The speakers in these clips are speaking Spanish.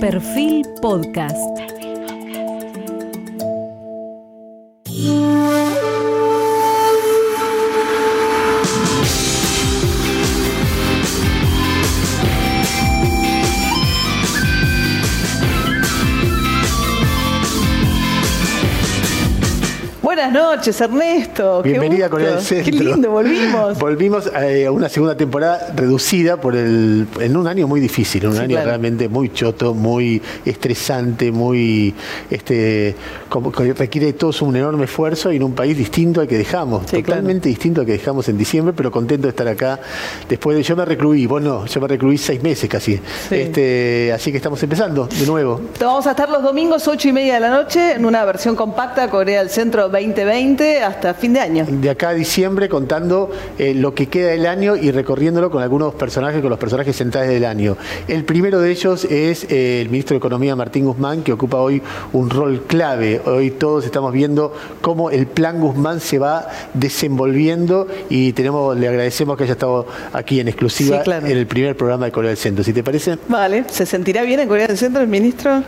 Perfil Podcast. Buenas noches, Ernesto. Bienvenida a. Corea del Centro. Qué lindo, volvimos. Volvimos eh, a una segunda temporada reducida por el, en un año muy difícil, un Sí, año claro. realmente muy choto, muy estresante, muy este como que requiere de todos un enorme esfuerzo y en un país distinto al que dejamos, Sí, totalmente distinto al que dejamos en diciembre, pero contento de estar acá. Después de yo me recluí, vos no, yo me recluí seis meses casi. Sí. Este, así que estamos empezando de nuevo. Vamos a estar los domingos 8 y media de la noche en una versión compacta Corea del Centro 2020 hasta fin de año. de acá a diciembre contando eh, lo que queda del año y recorriéndolo con algunos personajes, con los personajes centrales del año. El primero de ellos es eh, el ministro de Economía Martín Guzmán, que ocupa hoy un rol clave. Hoy todos estamos viendo cómo el plan Guzmán se va desenvolviendo y tenemos, le agradecemos que haya estado aquí en exclusiva Sí, claro. en el primer programa de Corea del Centro. Si te parece. Vale, ¿se sentirá bien en Corea del Centro el ministro?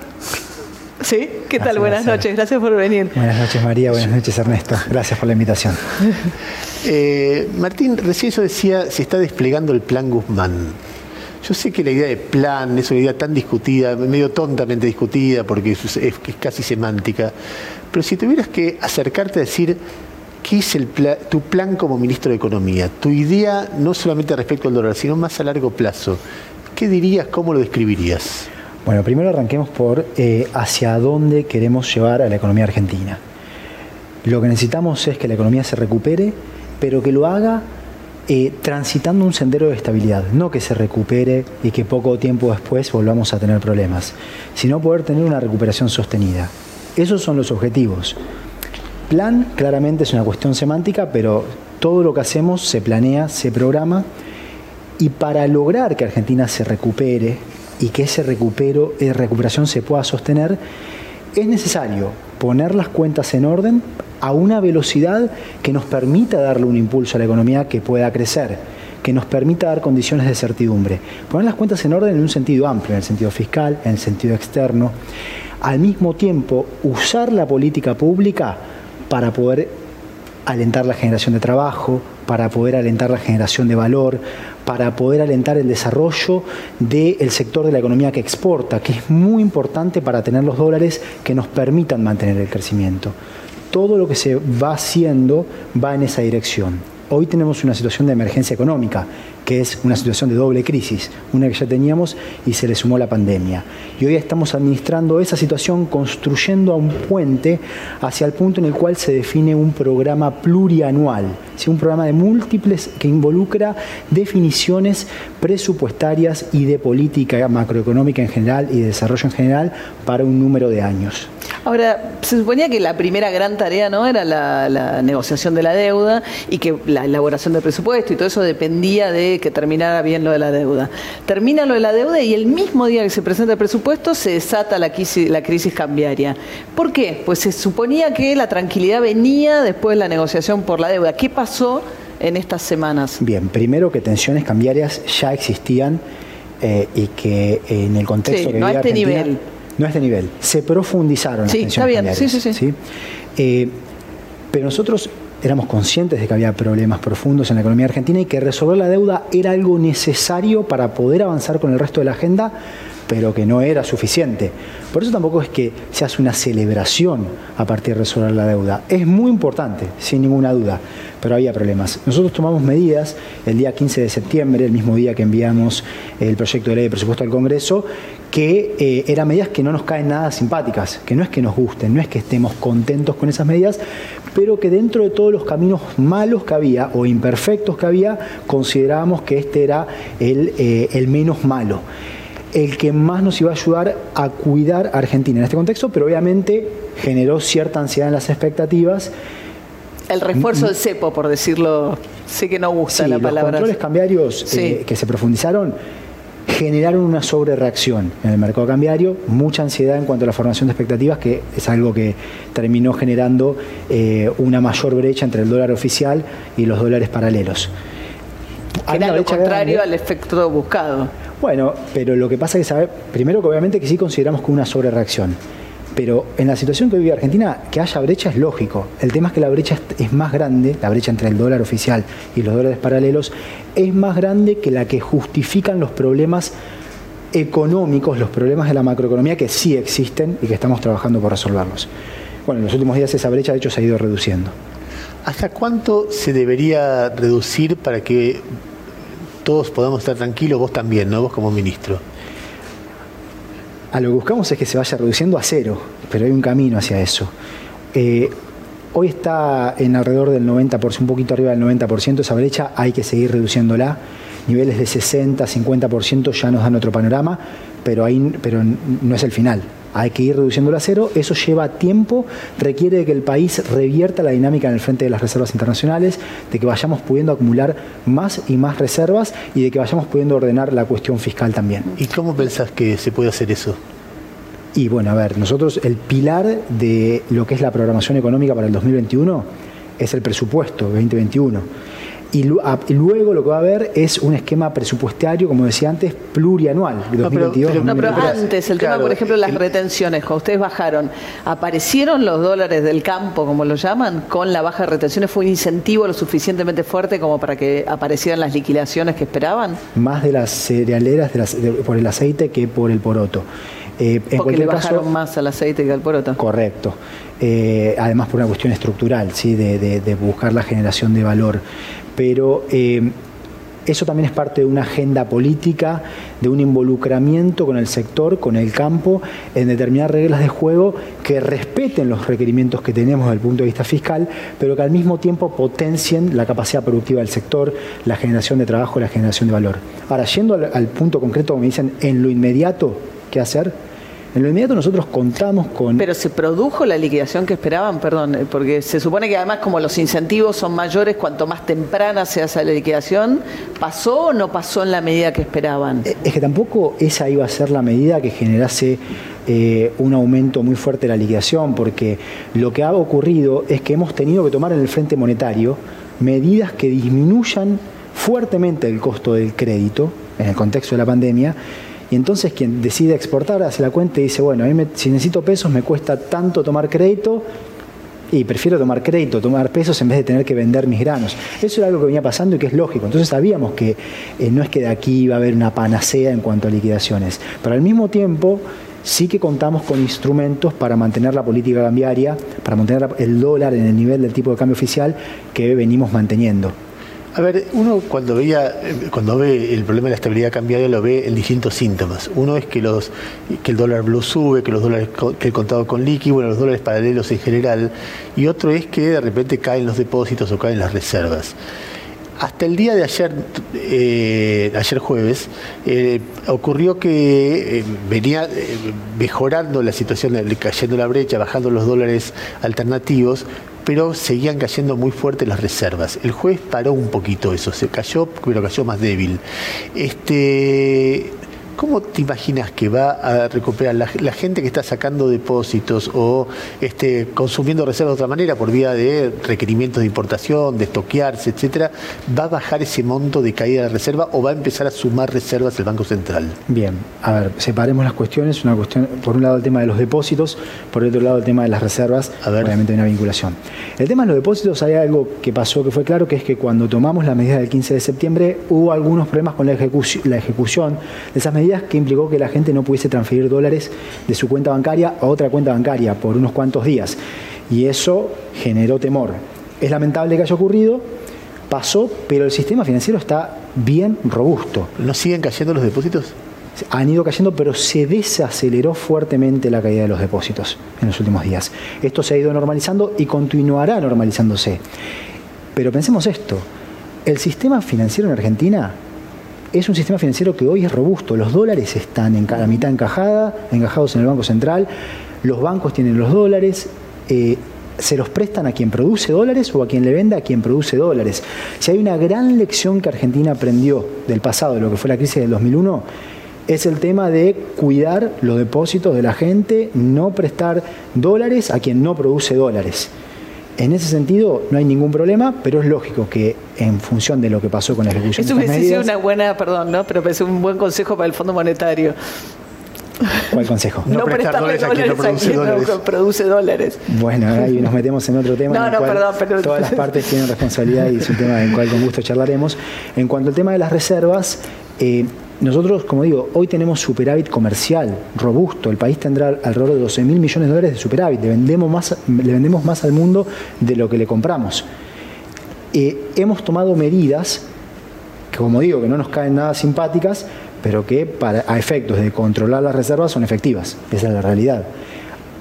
¿Sí? ¿Qué tal? Gracias, Buenas gracias. noches, gracias por venir. Buenas noches María, buenas noches Ernesto. Gracias por la invitación. Eh, Martín, recién yo decía, se está desplegando el plan Guzmán. Yo sé que la idea de plan es una idea tan discutida, medio tontamente discutida, porque es, es- es casi semántica. Pero si tuvieras que acercarte a decir qué es el pla- tu plan como ministro de Economía, tu idea no solamente respecto al dólar, sino más a largo plazo, ¿qué dirías, cómo lo describirías? Bueno, primero arranquemos por eh, hacia dónde queremos llevar a la economía argentina. Lo que necesitamos es que la economía se recupere, pero que lo haga eh, transitando un sendero de estabilidad, no que se recupere y que poco tiempo después volvamos a tener problemas, sino poder tener una recuperación sostenida. Esos son los objetivos. Plan claramente es una cuestión semántica, pero todo lo que hacemos se planea, se programa y para lograr que Argentina se recupere y que ese recupero, eh, recuperación se pueda sostener, es necesario poner las cuentas en orden a una velocidad que nos permita darle un impulso a la economía que pueda crecer, que nos permita dar condiciones de certidumbre. Poner las cuentas en orden en un sentido amplio, en el sentido fiscal, en el sentido externo. Al mismo tiempo, usar la política pública para poder alentar la generación de trabajo, para poder alentar la generación de valor, para poder alentar el desarrollo del sector de la economía que exporta, que es muy importante para tener los dólares que nos permitan mantener el crecimiento. Todo lo que se va haciendo va en esa dirección. Hoy tenemos una situación de emergencia económica, que es una situación de doble crisis, una que ya teníamos y se le sumó la pandemia. Y hoy estamos administrando esa situación construyendo a un puente hacia el punto en el cual se define un programa plurianual, ¿sí? un programa de múltiples que involucra definiciones presupuestarias y de política macroeconómica en general y de desarrollo en general para un número de años. Ahora, se suponía que la primera gran tarea no era la, la negociación de la deuda y que la elaboración del presupuesto y todo eso dependía de que terminara bien lo de la deuda. Termina lo de la deuda y el mismo día que se presenta el presupuesto se desata la crisis, la crisis cambiaria. ¿Por qué? Pues se suponía que la tranquilidad venía después de la negociación por la deuda. ¿Qué pasó en estas semanas? Bien, primero que tensiones cambiarias ya existían eh, y que en el contexto Sí, que no a este nivel. No a este nivel. Se profundizaron Sí, las está tensiones bien, sí, sí, sí. Eh, pero nosotros éramos conscientes de que había problemas profundos en la economía argentina y que resolver la deuda era algo necesario para poder avanzar con el resto de la agenda, pero que no era suficiente. Por eso tampoco es que se hace una celebración a partir de resolver la deuda. Es muy importante, sin ninguna duda, pero había problemas. Nosotros tomamos medidas el día 15 de septiembre, el mismo día que enviamos el proyecto de ley de presupuesto al Congreso, que eh, eran medidas que no nos caen nada simpáticas, que no es que nos gusten, no es que estemos contentos con esas medidas, pero que dentro de todos los caminos malos que había o imperfectos que había, considerábamos que este era el, eh, el menos malo el que más nos iba a ayudar a cuidar a Argentina en este contexto, pero obviamente generó cierta ansiedad en las expectativas. El refuerzo del cepo, por decirlo, sé que no gusta Sí, la los palabra. controles cambiarios Sí. eh, que se profundizaron generaron una sobrereacción en el mercado cambiario, mucha ansiedad en cuanto a la formación de expectativas, que es algo que terminó generando eh, una mayor brecha entre el dólar oficial y los dólares paralelos. era lo contrario grande. al efecto buscado. Bueno, pero lo que pasa es que sabe, primero que obviamente que sí consideramos que una sobrereacción. Pero en la situación que vive Argentina, que haya brecha es lógico. El tema es que la brecha es más grande, la brecha entre el dólar oficial y los dólares paralelos, es más grande que la que justifican los problemas económicos, los problemas de la macroeconomía que sí existen y que estamos trabajando por resolverlos. Bueno, en los últimos días esa brecha de hecho se ha ido reduciendo. ¿Hasta cuánto se debería reducir para que todos podamos estar tranquilos, vos también, ¿no? Vos como ministro. A lo que buscamos es que se vaya reduciendo a cero, pero hay un camino hacia eso. Eh, hoy está en alrededor del 90%, un poquito arriba del 90% esa brecha, hay que seguir reduciéndola. Niveles de 60, 50% ya nos dan otro panorama, pero, ahí, pero no es el final hay que ir reduciendo a cero, eso lleva tiempo, requiere que el país revierta la dinámica en el frente de las reservas internacionales, de que vayamos pudiendo acumular más y más reservas y de que vayamos pudiendo ordenar la cuestión fiscal también. ¿Y cómo pensás que se puede hacer eso? Y bueno, a ver, nosotros el pilar de lo que es la programación económica para el 2021 es el presupuesto 2021 y, luego lo que va a haber es un esquema presupuestario, como decía antes, plurianual, de 2022. No, pero, antes, el tema, por ejemplo, las retenciones, cuando ustedes bajaron, ¿aparecieron los dólares del campo, como lo llaman, con la baja de retenciones? ¿Fue un incentivo lo suficientemente fuerte como para que aparecieran las liquidaciones que esperaban? Más de las cerealeras por el aceite que por el poroto. Eh, Porque le bajaron más al aceite que al poroto. Correcto. Eh, además por una cuestión estructural, ¿sí? de buscar la generación de valor pero eh, eso también es parte de una agenda política, de un involucramiento con el sector, con el campo, en determinar reglas de juego que respeten los requerimientos que tenemos desde el punto de vista fiscal, pero que al mismo tiempo potencien la capacidad productiva del sector, la generación de trabajo, la generación de valor. Ahora, yendo al, al punto concreto, como me dicen, en lo inmediato, ¿qué hacer? En lo inmediato nosotros contamos con... Pero se produjo la liquidación que esperaban, perdón, eh, porque se supone que además como los incentivos son mayores, cuanto más temprana se hace la liquidación, ¿pasó o no pasó en la medida que esperaban? Eh, es que tampoco esa iba a ser la medida que generase eh, un aumento muy fuerte de la liquidación, porque lo que ha ocurrido es que hemos tenido que tomar en el frente monetario medidas que disminuyan fuertemente el costo del crédito en el contexto de la pandemia y entonces quien decide exportar hace la cuenta y dice, bueno, a mí si necesito pesos me cuesta tanto tomar crédito y prefiero tomar crédito, tomar pesos en vez de tener que vender mis granos. Eso era algo que venía pasando y que es lógico. Entonces sabíamos que eh, no es que de aquí iba a haber una panacea en cuanto a liquidaciones, pero al mismo tiempo sí que contamos con instrumentos para mantener la política cambiaria, para mantener el dólar en el nivel del tipo de cambio oficial que venimos manteniendo. A ver, uno cuando veía, cuando ve el problema de la estabilidad cambiaria lo ve en distintos síntomas. Uno es que el dólar blue sube, que los dólares que el contado con liqui, bueno, los dólares paralelos en general, y otro es que de repente caen los depósitos o caen las reservas. Hasta el día de ayer, eh, ayer jueves, eh, ocurrió que eh, venía mejorando la situación, cayendo la brecha, bajando los dólares alternativos, pero seguían cayendo muy fuerte las reservas. El juez paró un poquito eso, se cayó, pero cayó más débil. Este, ¿Cómo te imaginas que va a recuperar la, gente que está sacando depósitos o este, consumiendo reservas de otra manera por vía de requerimientos de importación, de estoquearse, etcétera? ¿Va a bajar ese monto de caída de reserva o va a empezar a sumar reservas el Banco Central? Bien, a ver, separemos las cuestiones. Una cuestión, por un lado el tema de los depósitos, por otro lado el tema de las reservas. Obviamente hay una vinculación. El tema de los depósitos hay algo que pasó que fue claro, que es que cuando tomamos la medida del 15 de septiembre hubo algunos problemas con la, la ejecución de esas medidas que implicó que la gente no pudiese transferir dólares de su cuenta bancaria a otra cuenta bancaria por unos cuantos días. Y eso generó temor. Es lamentable que haya ocurrido, pasó, pero el sistema financiero está bien robusto. ¿No siguen cayendo los depósitos? Han ido cayendo, pero se desaceleró fuertemente la caída de los depósitos en los últimos días. Esto se ha ido normalizando y continuará normalizándose. Pero pensemos esto, el sistema financiero en Argentina es un sistema financiero que hoy es robusto. Los dólares están en cada mitad encajada, encajados en el Banco Central. Los bancos tienen los dólares. Eh, se los prestan a quien produce dólares o a quien le vende a quien produce dólares. Si hay una gran lección que Argentina aprendió del pasado, de lo que fue la crisis del 2001, es el tema de cuidar los depósitos de la gente, no prestar dólares a quien no produce dólares. En ese sentido, no hay ningún problema, pero es lógico que en función de lo que pasó con la ejecución Eso hubiese sido una buena, perdón, ¿no? Pero es un buen consejo para el Fondo Monetario. ¿Cuál consejo? No prestar prestarle dólares a quien no produce quien no dólares. produce dólares. Bueno, ahí nos metemos en otro tema. No, en el no, cual perdón, pero- Todas las partes tienen responsabilidad y es un tema en el cual con gusto charlaremos. En cuanto al tema de las reservas, eh, nosotros, como digo, hoy tenemos superávit comercial robusto. El país tendrá alrededor de 12 mil millones de dólares de superávit. Le vendemos más, le vendemos más al mundo de lo que le compramos. Eh, hemos tomado medidas que, como digo, que no nos caen nada simpáticas, pero que para, a efectos de controlar las reservas son efectivas. Esa es la realidad.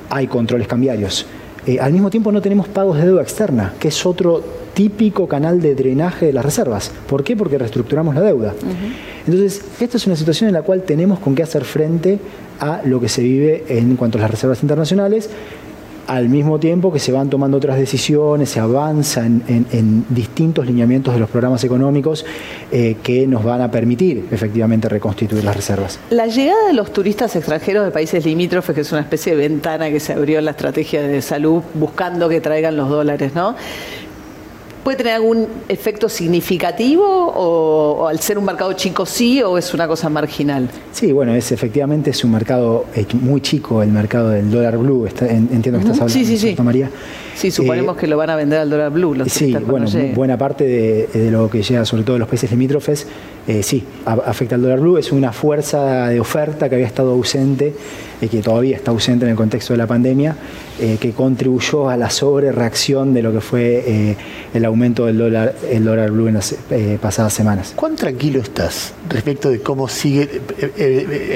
Hay controles cambiarios. Eh, al mismo tiempo no tenemos pagos de deuda externa, que es otro típico canal de drenaje de las reservas. ¿Por qué? Porque reestructuramos la deuda. Entonces, esta es una situación en la cual tenemos con qué hacer frente a lo que se vive en cuanto a las reservas internacionales al mismo tiempo que se van tomando otras decisiones, se avanza en, en- en distintos lineamientos de los programas económicos eh, que nos van a permitir efectivamente reconstituir las reservas. La llegada de los turistas extranjeros de países limítrofes, que es una especie de ventana que se abrió en la estrategia de salud buscando que traigan los dólares, ¿no? ¿Puede tener algún efecto significativo o, o al ser un mercado chico sí o es una cosa marginal? Sí, bueno, es efectivamente es un mercado eh, muy chico, el mercado del dólar blue. Está- en- entiendo que estás hablando, Sí, sí, sí. ¿cierto, María. Sí, suponemos Eh, que lo van a vender al dólar blue. Los Sí, bueno, buena parte de, de lo que llega, sobre todo de los países limítrofes, eh, sí, a- afecta al dólar blue. Es una fuerza de oferta que había estado ausente que todavía está ausente en el contexto de la pandemia, eh, que contribuyó a la sobrereacción de lo que fue eh, el aumento del dólar, el dólar blue en las eh, pasadas semanas. ¿Cuán tranquilo estás respecto de cómo sigue?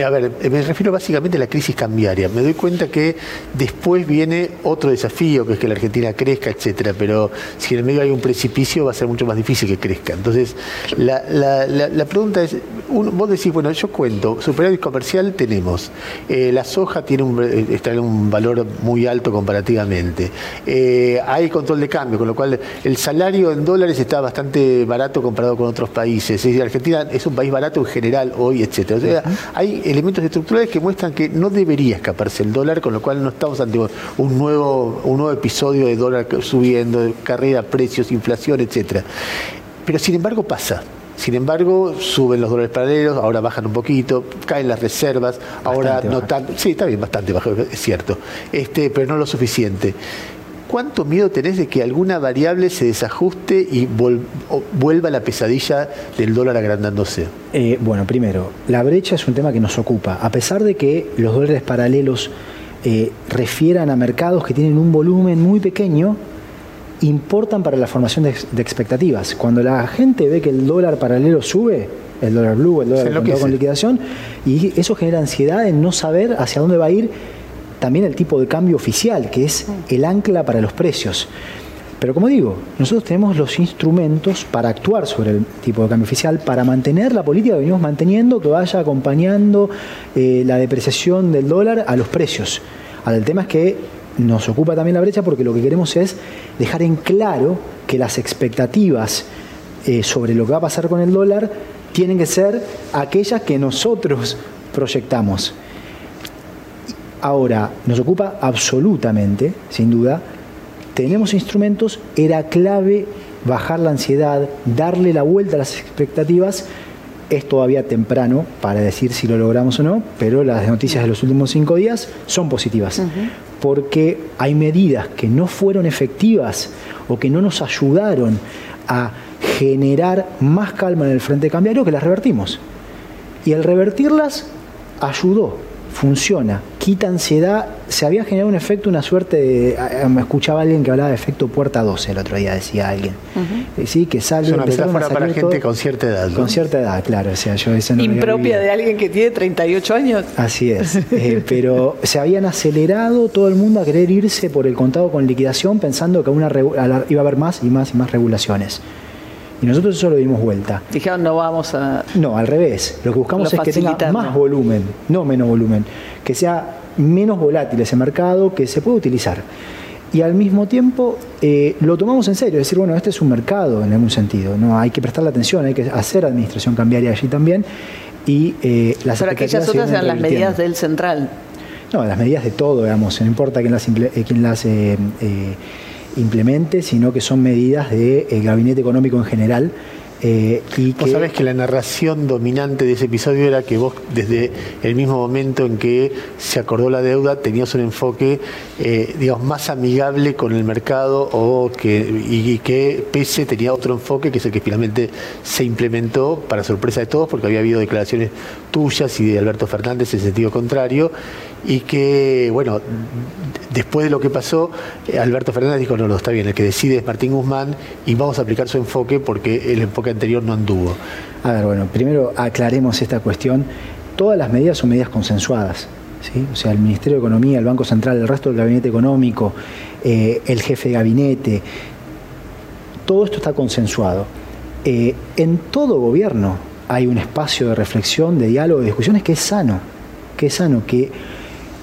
a ver, me refiero básicamente a la crisis cambiaria. Me doy cuenta que después viene otro desafío, que es que la Argentina crezca, etcétera. Pero si en el medio hay un precipicio, va a ser mucho más difícil que crezca. Entonces, la, pregunta es: vos decís, bueno, yo cuento, superávit comercial tenemos, eh, la soja tiene un, eh, está en un valor muy alto comparativamente, Eh, hay control de cambio, con lo cual el salario en dólares está bastante barato comparado con otros países. Es decir, Argentina es un país barato en general hoy, etcétera. O sea, hay elementos estructurales que muestran que no debería escaparse el dólar, con lo cual no estamos ante un nuevo, un nuevo episodio de dólar subiendo, de carrera, precios, inflación, etcétera. Pero sin embargo pasa. Sin embargo, suben los dólares paralelos, ahora bajan un poquito, caen las reservas, ahora no tanto. Sí, está bien, bastante bajo, es cierto. Este, pero no lo suficiente. ¿Cuánto miedo tenés de que alguna variable se desajuste y vuelva la pesadilla del dólar agrandándose? Eh, bueno, primero, la brecha es un tema que nos ocupa. A pesar de que los dólares paralelos eh, refieran a mercados que tienen un volumen muy pequeño, importan para la formación de, ex- de expectativas. Cuando la gente ve que el dólar paralelo sube, el dólar blue, el dólar contado con liquidación, y eso genera ansiedad en no saber hacia dónde va a ir también el tipo de cambio oficial, que es el ancla para los precios. Pero como digo, nosotros tenemos los instrumentos para actuar sobre el tipo de cambio oficial, para mantener la política que venimos manteniendo, que vaya acompañando eh, la depreciación del dólar a los precios. Ahora, el tema es que nos ocupa también la brecha porque lo que queremos es dejar en claro que las expectativas eh, sobre lo que va a pasar con el dólar tienen que ser aquellas que nosotros proyectamos. Ahora, nos ocupa absolutamente, sin duda, tenemos instrumentos, era clave bajar la ansiedad, darle la vuelta a las expectativas. Es todavía temprano para decir si lo logramos o no, pero las noticias de los últimos cinco días son positivas, porque hay medidas que no fueron efectivas o que no nos ayudaron a generar más calma en el frente cambiario que las revertimos. Y al revertirlas, ayudó, funciona, quita ansiedad. Se había generado un efecto, una suerte de. Me escuchaba alguien que hablaba de efecto puerta 12 el otro día, decía alguien. Eh, Sí, que sale. Es una metáfora para gente todo- con cierta edad. ¿no? Con cierta edad, claro. O sea, yo eso no Impropia de alguien que tiene 38 años. Así es. Eh, pero se habían acelerado todo el mundo a querer irse por el contado con liquidación pensando que una a la- iba a haber más y más y más regulaciones. Y nosotros eso lo dimos vuelta. Dijeron, no vamos a... No, al revés. Lo que buscamos Lo es que tenga más volumen, no menos volumen. Que sea menos volátil ese mercado, que se pueda utilizar. Y al mismo tiempo eh, lo tomamos en serio, es decir, bueno, este es un mercado en algún sentido, no hay que prestarle atención, hay que hacer administración cambiaria allí también. Y eh, las Pero aquellas otras eran las medidas del central. No, las medidas de todo, digamos, no importa quién las, eh, quién las eh, eh, implemente, sino que son medidas del gabinete económico en general eh, y vos sabés que la narración dominante de ese episodio era que vos, desde el mismo momento en que se acordó la deuda, tenías un enfoque, eh, digamos, más amigable con el mercado o que, y, que PESE tenía otro enfoque, que es el que finalmente se implementó, para sorpresa de todos, porque había habido declaraciones tuyas y de Alberto Fernández en sentido contrario, y que, bueno, después de lo que pasó, Alberto Fernández dijo, no, no, está bien, el que decide es Martín Guzmán y vamos a aplicar su enfoque porque el enfoque anterior no anduvo. A ver, bueno, primero aclaremos esta cuestión. Todas las medidas son medidas consensuadas. ¿sí? O sea, el Ministerio de Economía, el Banco Central, el resto del gabinete económico, eh, el jefe de gabinete, todo esto está consensuado. Eh, en todo gobierno hay un espacio de reflexión, de diálogo, de discusiones que es sano, que es sano, que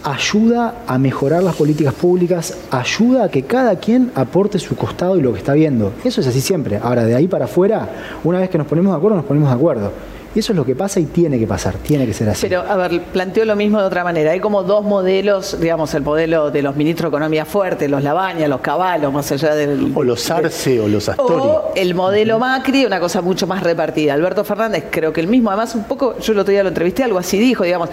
ayuda a mejorar las políticas públicas, ayuda a que cada quien aporte su costado y lo que está viendo. Eso es así siempre. Ahora, de ahí para afuera, una vez que nos ponemos de acuerdo, nos ponemos de acuerdo. Y eso es lo que pasa y tiene que pasar, tiene que ser así. Pero, a ver, planteo lo mismo de otra manera. Hay como dos modelos, digamos, el modelo de los ministros de Economía fuertes, los Labaña, los Caballos, más allá del... O los Arce o los Astori. O el modelo Macri, una cosa mucho más repartida. Alberto Fernández, creo que el mismo, además un poco, yo el otro día lo entrevisté, algo así dijo, digamos,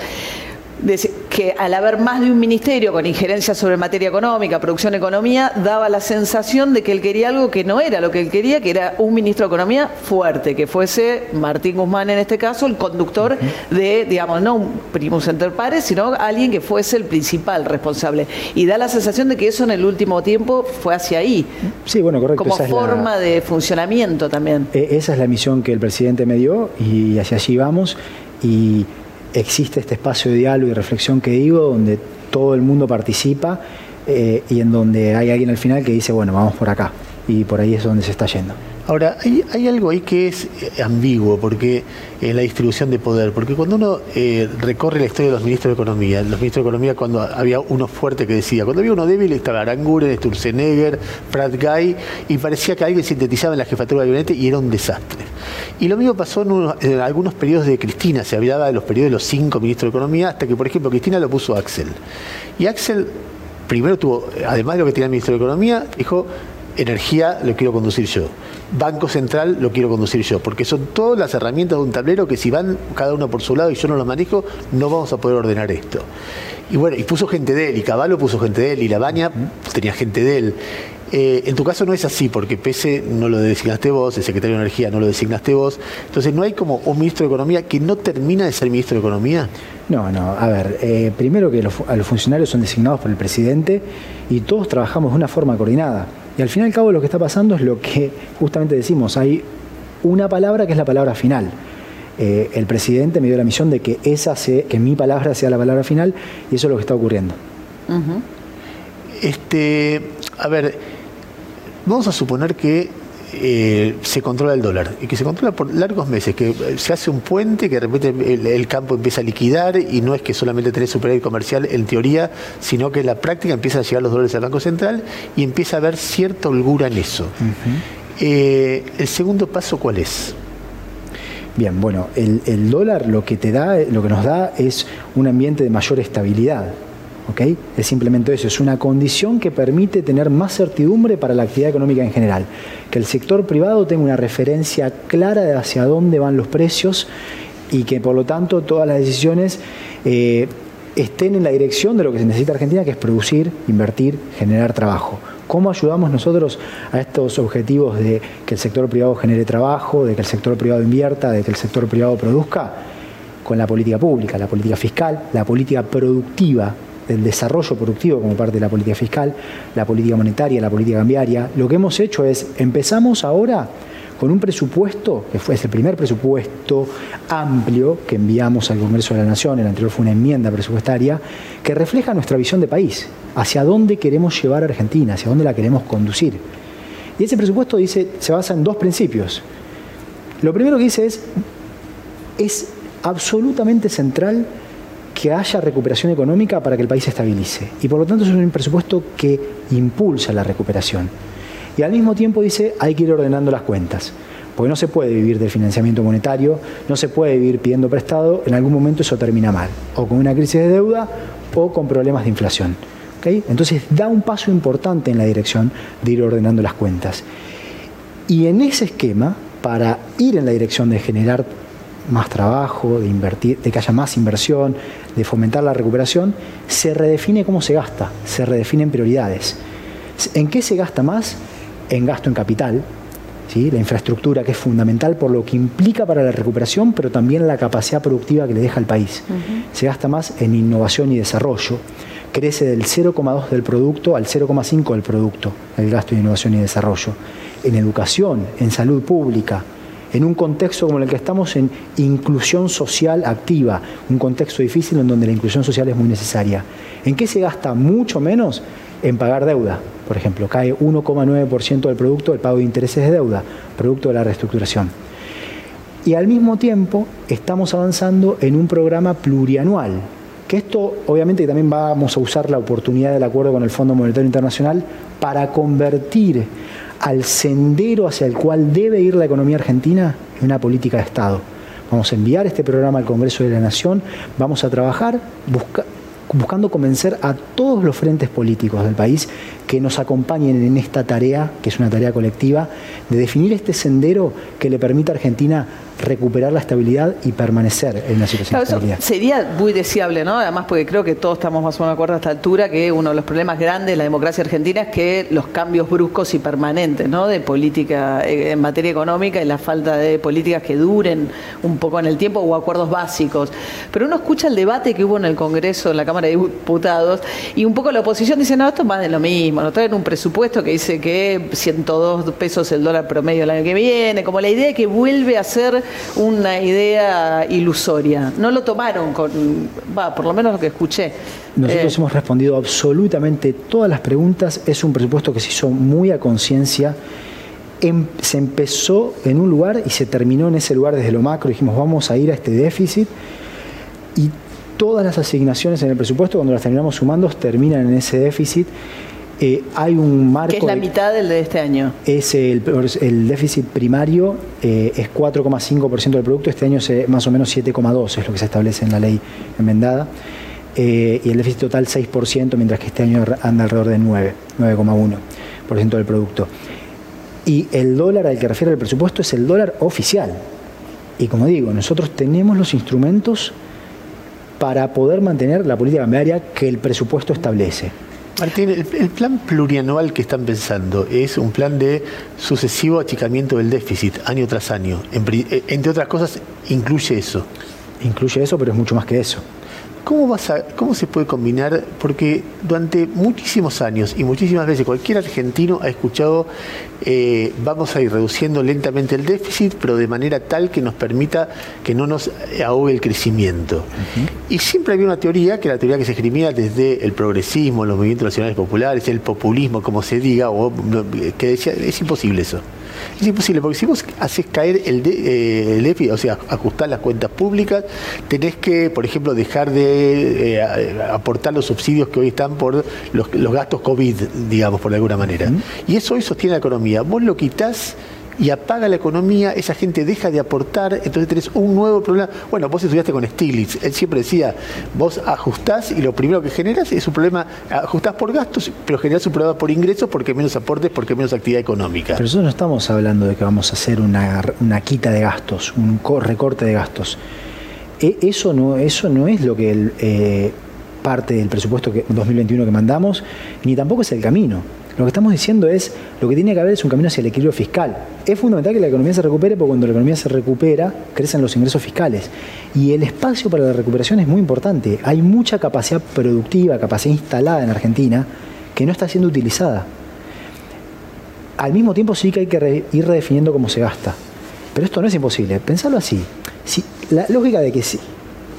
que al haber más de un ministerio con injerencia sobre materia económica, producción economía, daba la sensación de que él quería algo que no era lo que él quería, que era un ministro de Economía fuerte, que fuese Martín Guzmán en este caso, el conductor de, digamos, no un primus inter pares, sino alguien que fuese el principal responsable. Y da la sensación de que eso en el último tiempo fue hacia ahí. Sí, bueno, correcto. Como forma de funcionamiento también. E, esa es la misión que el presidente me dio y hacia allí vamos. Y existe este espacio de diálogo y reflexión que digo, donde todo el mundo participa eh, y en donde hay alguien al final que dice, bueno, vamos por acá. Y por ahí es donde se está yendo. Ahora, hay, algo ahí que es eh, ambiguo, porque en la distribución de poder, porque cuando uno eh, recorre la historia de los ministros de Economía, los ministros de Economía cuando había uno fuerte que decía, cuando había uno débil estaba Aranguren, Sturzenegger, Pratt Guy, y parecía que alguien sintetizaba en la jefatura de gabinete y era un desastre. Y lo mismo pasó en, algunos periodos de Cristina, se hablaba de los periodos de los cinco ministros de Economía, hasta que, por ejemplo, Cristina lo puso Axel. Y Axel primero tuvo, además de lo que tenía el ministro de Economía, dijo, energía lo quiero conducir yo. Banco Central lo quiero conducir yo, porque son todas las herramientas de un tablero que si van cada uno por su lado y yo no los manejo, no vamos a poder ordenar esto. Y bueno, y puso gente de él, y Caballo puso gente de él, y La Baña tenía gente de él. Eh, en tu caso no es así, porque pese no lo designaste vos, el secretario de Energía no lo designaste vos. Entonces, ¿no hay como un ministro de Economía que no termina de ser ministro de Economía? No, no. A ver, eh, primero que los, los funcionarios son designados por el presidente y todos trabajamos de una forma coordinada. Y al fin y al cabo lo que está pasando es lo que justamente decimos, hay una palabra que es la palabra final. Eh, el presidente me dio la misión de que esa que mi palabra sea la palabra final y eso es lo que está ocurriendo. Este, a ver, vamos a suponer que eh, se controla el dólar y que se controla por largos meses, que se hace un puente, que de repente el, campo empieza a liquidar y no es que solamente tenés superávit comercial en teoría, sino que en la práctica empiezan a llegar los dólares al Banco Central y empieza a haber cierta holgura en eso. Eh, ¿El segundo paso cuál es? Bien, bueno, el, el dólar lo que te da, lo que nos da es un ambiente de mayor estabilidad. Es simplemente eso, es una condición que permite tener más certidumbre para la actividad económica en general, que el sector privado tenga una referencia clara de hacia dónde van los precios y que por lo tanto todas las decisiones eh, estén en la dirección de lo que se necesita Argentina, que es producir, invertir, generar trabajo. ¿Cómo ayudamos nosotros a estos objetivos de que el sector privado genere trabajo, de que el sector privado invierta, de que el sector privado produzca? Con la política pública, la política fiscal, la política productiva del desarrollo productivo como parte de la política fiscal, la política monetaria, la política cambiaria. Lo que hemos hecho es, empezamos ahora con un presupuesto, que fue el primer presupuesto amplio que enviamos al Congreso de la Nación, el anterior fue una enmienda presupuestaria, que refleja nuestra visión de país, hacia dónde queremos llevar a Argentina, hacia dónde la queremos conducir. Y ese presupuesto dice, se basa en dos principios. Lo primero que dice es, es absolutamente central que haya recuperación económica para que el país se estabilice. Y por lo tanto es un presupuesto que impulsa la recuperación. Y al mismo tiempo dice, hay que ir ordenando las cuentas. Porque no se puede vivir del financiamiento monetario, no se puede vivir pidiendo prestado, en algún momento eso termina mal. O con una crisis de deuda o con problemas de inflación. Entonces da un paso importante en la dirección de ir ordenando las cuentas. Y en ese esquema, para ir en la dirección de generar más trabajo, de invertir, de que haya más inversión, de fomentar la recuperación, se redefine cómo se gasta, se redefinen prioridades. ¿En qué se gasta más? En gasto en capital, ¿sí? la infraestructura que es fundamental por lo que implica para la recuperación, pero también la capacidad productiva que le deja al país. Se gasta más en innovación y desarrollo. Crece del 0,2 del producto al 0,5 del producto el gasto en innovación y desarrollo. En educación, en salud pública, en un contexto como el que estamos en inclusión social activa, un contexto difícil en donde la inclusión social es muy necesaria. ¿En qué se gasta mucho menos? En pagar deuda, por ejemplo. Cae 1,9% del producto el pago de intereses de deuda, producto de la reestructuración. Y al mismo tiempo estamos avanzando en un programa plurianual, que esto obviamente también vamos a usar la oportunidad del acuerdo con el Fondo Monetario Internacional para convertir al sendero hacia el cual debe ir la economía argentina en una política de Estado. Vamos a enviar este programa al Congreso de la Nación, vamos a trabajar buscando convencer a todos los frentes políticos del país que nos acompañen en esta tarea, que es una tarea colectiva, de definir este sendero que le permita a Argentina recuperar la estabilidad y permanecer en una situación de estabilidad. Sería muy deseable, ¿no? Además, porque creo que todos estamos más o menos de acuerdo a esta altura que uno de los problemas grandes de la democracia argentina es que los cambios bruscos y permanentes, ¿no? De política eh, en materia económica y la falta de políticas que duren un poco en el tiempo o acuerdos básicos. Pero uno escucha el debate que hubo en el Congreso, en la Cámara de Diputados, y un poco la oposición dice, no, esto es más de lo mismo, nos traen un presupuesto que dice que 102 pesos el dólar promedio el año que viene, como la idea de que vuelve a ser una idea ilusoria. No lo tomaron con, va, por lo menos lo que escuché. Nosotros eh, hemos respondido absolutamente todas las preguntas. Es un presupuesto que se hizo muy a conciencia. Em, se empezó en un lugar y se terminó en ese lugar desde lo macro. Dijimos, vamos a ir a este déficit. Y todas las asignaciones en el presupuesto, cuando las terminamos sumando, terminan en ese déficit. Eh, hay un marco. ¿Qué es la mitad del de este año? Es el, el déficit primario, eh, es 4,5% del producto, este año es más o menos 7,2%, es lo que se establece en la ley enmendada. Eh, y el déficit total 6%, mientras que este año anda alrededor de 9, 9,1% del producto. Y el dólar al que refiere el presupuesto es el dólar oficial. Y como digo, nosotros tenemos los instrumentos para poder mantener la política cambiaria que el presupuesto establece. Martín, el, plan plurianual que están pensando es un plan de sucesivo achicamiento del déficit año tras año. Eh, entre otras cosas, incluye eso. Incluye eso, pero es mucho más que eso. ¿Cómo, vas a, ¿Cómo se puede combinar? Porque durante muchísimos años y muchísimas veces cualquier argentino ha escuchado eh, vamos a ir reduciendo lentamente el déficit, pero de manera tal que nos permita que no nos ahogue el crecimiento. Y siempre había una teoría, que era la teoría que se escribía desde el progresismo, los movimientos nacionales populares, el populismo, como se diga, o que decía, es imposible eso. Es imposible, porque si vos haces caer el, de, eh, o sea, ajustar las cuentas públicas, tenés que, por ejemplo, dejar de eh, aportar los subsidios que hoy están por los, gastos COVID, digamos, por alguna manera. Y eso hoy sostiene la economía. Vos lo quitas y apaga la economía, esa gente deja de aportar, entonces tenés un nuevo problema. Bueno, vos estudiaste con Stiglitz, él siempre decía, vos ajustás y lo primero que generas es un problema, ajustás por gastos, pero generás un problema por ingresos porque menos aportes, porque menos actividad económica. Pero nosotros no estamos hablando de que vamos a hacer una, quita de gastos, un recorte de gastos. E, eso no, eso no es lo que el, eh, parte del presupuesto que, 2021 que mandamos, ni tampoco es el camino. Lo que estamos diciendo es, lo que tiene que haber es un camino hacia el equilibrio fiscal. Es fundamental que la economía se recupere porque cuando la economía se recupera, crecen los ingresos fiscales. Y el espacio para la recuperación es muy importante. Hay mucha capacidad productiva, capacidad instalada en Argentina que no está siendo utilizada. Al mismo tiempo sí que hay que ir redefiniendo cómo se gasta. Pero esto no es imposible. Pensarlo así. Si, la lógica de que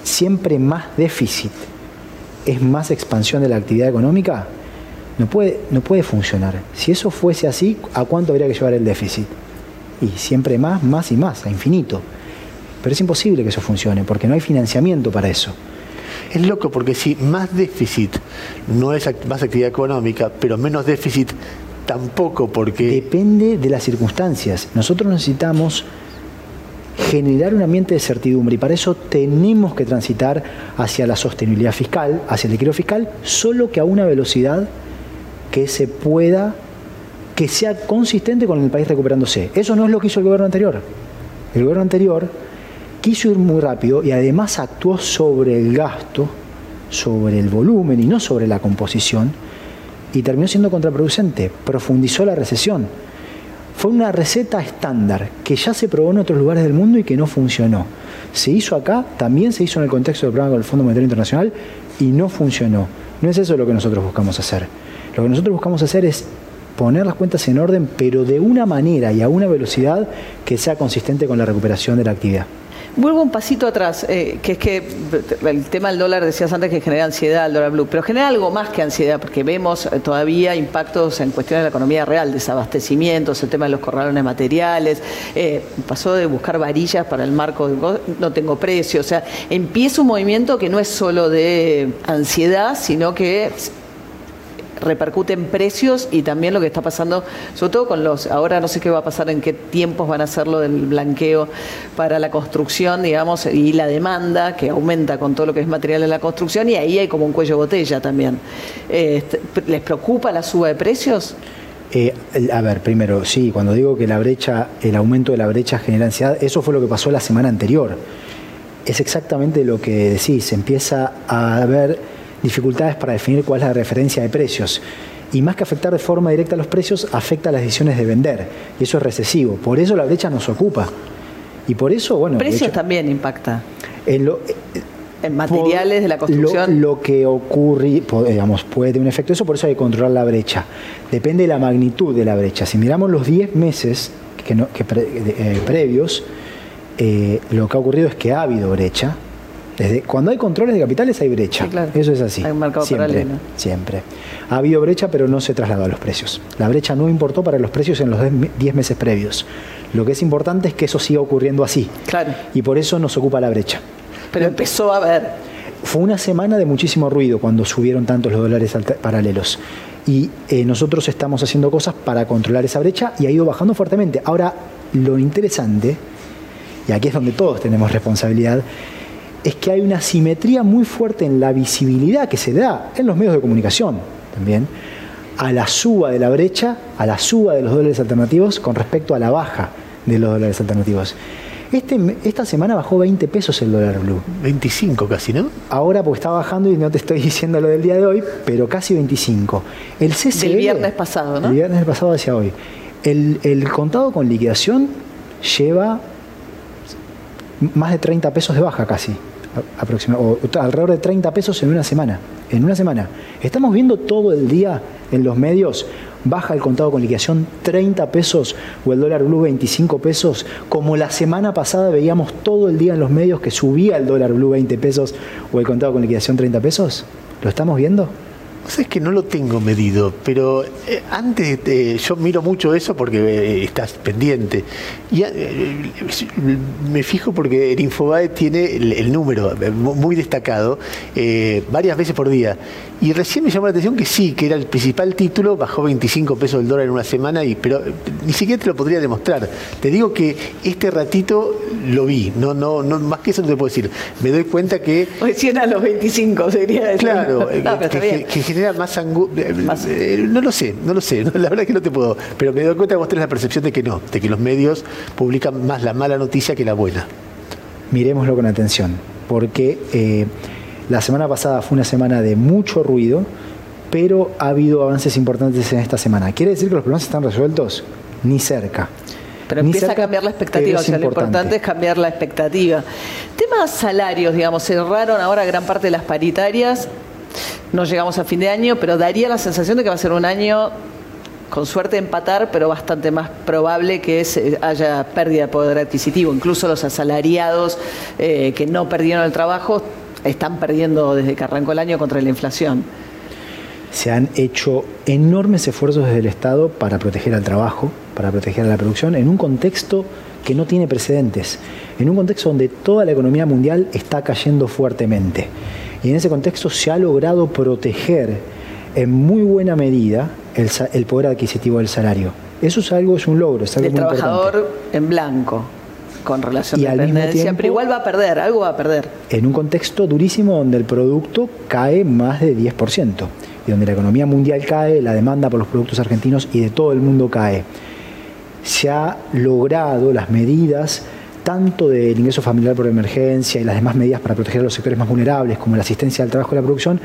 siempre más déficit es más expansión de la actividad económica no puede, no puede funcionar. Si eso fuese así, ¿a cuánto habría que llevar el déficit? Y siempre más, más y más, a infinito. Pero es imposible que eso funcione, porque no hay financiamiento para eso. Es loco porque si más déficit no es más actividad económica, pero menos déficit tampoco porque... Depende de las circunstancias. Nosotros necesitamos generar un ambiente de certidumbre y para eso tenemos que transitar hacia la sostenibilidad fiscal, hacia el equilibrio fiscal, solo que a una velocidad que se pueda, que sea consistente con el país recuperándose. Eso no es lo que hizo el gobierno anterior. El gobierno anterior quiso ir muy rápido y además actuó sobre el gasto, sobre el volumen y no sobre la composición, y terminó siendo contraproducente, profundizó la recesión fue una receta estándar que ya se probó en otros lugares del mundo y que no funcionó. Se hizo acá, también se hizo en el contexto del programa con el Fondo Monetario Internacional y no funcionó. No es eso lo que nosotros buscamos hacer. Lo que nosotros buscamos hacer es poner las cuentas en orden, pero de una manera y a una velocidad que sea consistente con la recuperación de la actividad. Vuelvo un pasito atrás, eh, que es que el tema del dólar, decías antes que genera ansiedad el dólar blue, pero genera algo más que ansiedad, porque vemos eh, todavía impactos en cuestiones de la economía real, desabastecimientos, el tema de los corralones materiales, eh, pasó de buscar varillas para el marco, de, no tengo precio, o sea, empieza un movimiento que no es solo de ansiedad, sino que repercute en precios y también lo que está pasando, sobre todo con los, ahora no sé qué va a pasar, en qué tiempos van a ser lo del blanqueo para la construcción, digamos, y la demanda que aumenta con todo lo que es material de la construcción y ahí hay como un cuello botella también. Este, ¿Les preocupa la suba de precios? Eh, a ver, primero, sí, cuando digo que la brecha, el aumento de la brecha genera ansiedad, eso fue lo que pasó la semana anterior. Es exactamente lo que decís, empieza a haber dificultades para definir cuál es la referencia de precios. Y más que afectar de forma directa a los precios, afecta a las decisiones de vender. Y eso es recesivo. Por eso la brecha nos ocupa. Y por eso, bueno... Precios también impacta. En, lo, en materiales de la construcción. Lo, que ocurre, digamos, puede tener un efecto eso, por eso hay que controlar la brecha. Depende de la magnitud de la brecha. Si miramos los 10 meses que, eh, previos, eh, lo que ha ocurrido es que ha habido brecha, desde cuando hay controles de capitales hay brecha. Eso es así. Hay un mercado siempre, paralelo. Siempre. Ha habido brecha, pero no se trasladó a los precios. La brecha no importó para los precios en los 10 meses previos. Lo que es importante es que eso siga ocurriendo así. Claro. Y por eso nos ocupa la brecha. Pero empezó a haber. Fue una semana de muchísimo ruido cuando subieron tantos los dólares paralelos. Y eh, nosotros estamos haciendo cosas para controlar esa brecha y ha ido bajando fuertemente. Ahora, lo interesante, y aquí es donde todos tenemos responsabilidad, es que hay una simetría muy fuerte en la visibilidad que se da en los medios de comunicación también a la suba de la brecha, a la suba de los dólares alternativos con respecto a la baja de los dólares alternativos. Este, esta semana bajó 20 pesos el dólar blue. 25 casi, ¿no? Ahora porque está bajando y no te estoy diciendo lo del día de hoy, pero casi 25. El CCL... Del viernes pasado, ¿no? El viernes pasado hacia hoy. El, el contado con liquidación lleva más de 30 pesos de baja casi aproximadamente, alrededor de 30 pesos en una semana. En una semana. Estamos viendo todo el día en los medios, baja el contado con liquidación 30 pesos o el dólar blue 25 pesos, como la semana pasada veíamos todo el día en los medios que subía el dólar blue 20 pesos o el contado con liquidación 30 pesos. ¿Lo estamos viendo? Es que no lo tengo medido, pero eh, antes yo miro mucho eso porque eh, estás pendiente. Y eh, me fijo porque el Infobae tiene el, número muy destacado varias veces por día. Y recién me llamó la atención que sí, que era el principal título, bajó 25 pesos el dólar en una semana, y, pero ni siquiera te lo podría demostrar. Te digo que este ratito lo vi, no, no, no, más que eso no te puedo decir. Me doy cuenta que. Recién a los 25 sería eso. Claro, que, genera más angustia. Eh, eh, no lo sé, no lo sé, la verdad es que no te puedo. Pero me doy cuenta que vos tenés la percepción de que no, de que los medios publican más la mala noticia que la buena. Miremoslo con atención, porque. Eh, la semana pasada fue una semana de mucho ruido, pero ha habido avances importantes en esta semana. ¿Quiere decir que los problemas están resueltos? Ni cerca. Pero empieza a cambiar la expectativa, o sea, lo importante es cambiar la expectativa. Temas salarios, digamos, cerraron ahora gran parte de las paritarias, no llegamos a fin de año, pero daría la sensación de que va a ser un año con suerte de empatar, pero bastante más probable que haya pérdida de poder adquisitivo. Incluso los asalariados eh, que no perdieron el trabajo están perdiendo desde que arrancó el año contra la inflación. Se han hecho enormes esfuerzos desde el Estado para proteger al trabajo, para proteger a la producción, en un contexto que no tiene precedentes, en un contexto donde toda la economía mundial está cayendo fuertemente. Y en ese contexto se ha logrado proteger en muy buena medida el, poder adquisitivo del salario. Eso es algo, es un logro, es algo el trabajador en blanco. Con relación Y a al la mismo dependencia, tiempo- pero igual va a perder, algo va a perder. en un contexto durísimo donde el producto cae más de 10% y donde la economía mundial cae, la demanda por los productos argentinos y de todo el mundo cae. Se ha logrado las medidas tanto del ingreso familiar por emergencia y las demás medidas para proteger a los sectores más vulnerables, como la asistencia al trabajo y la producción,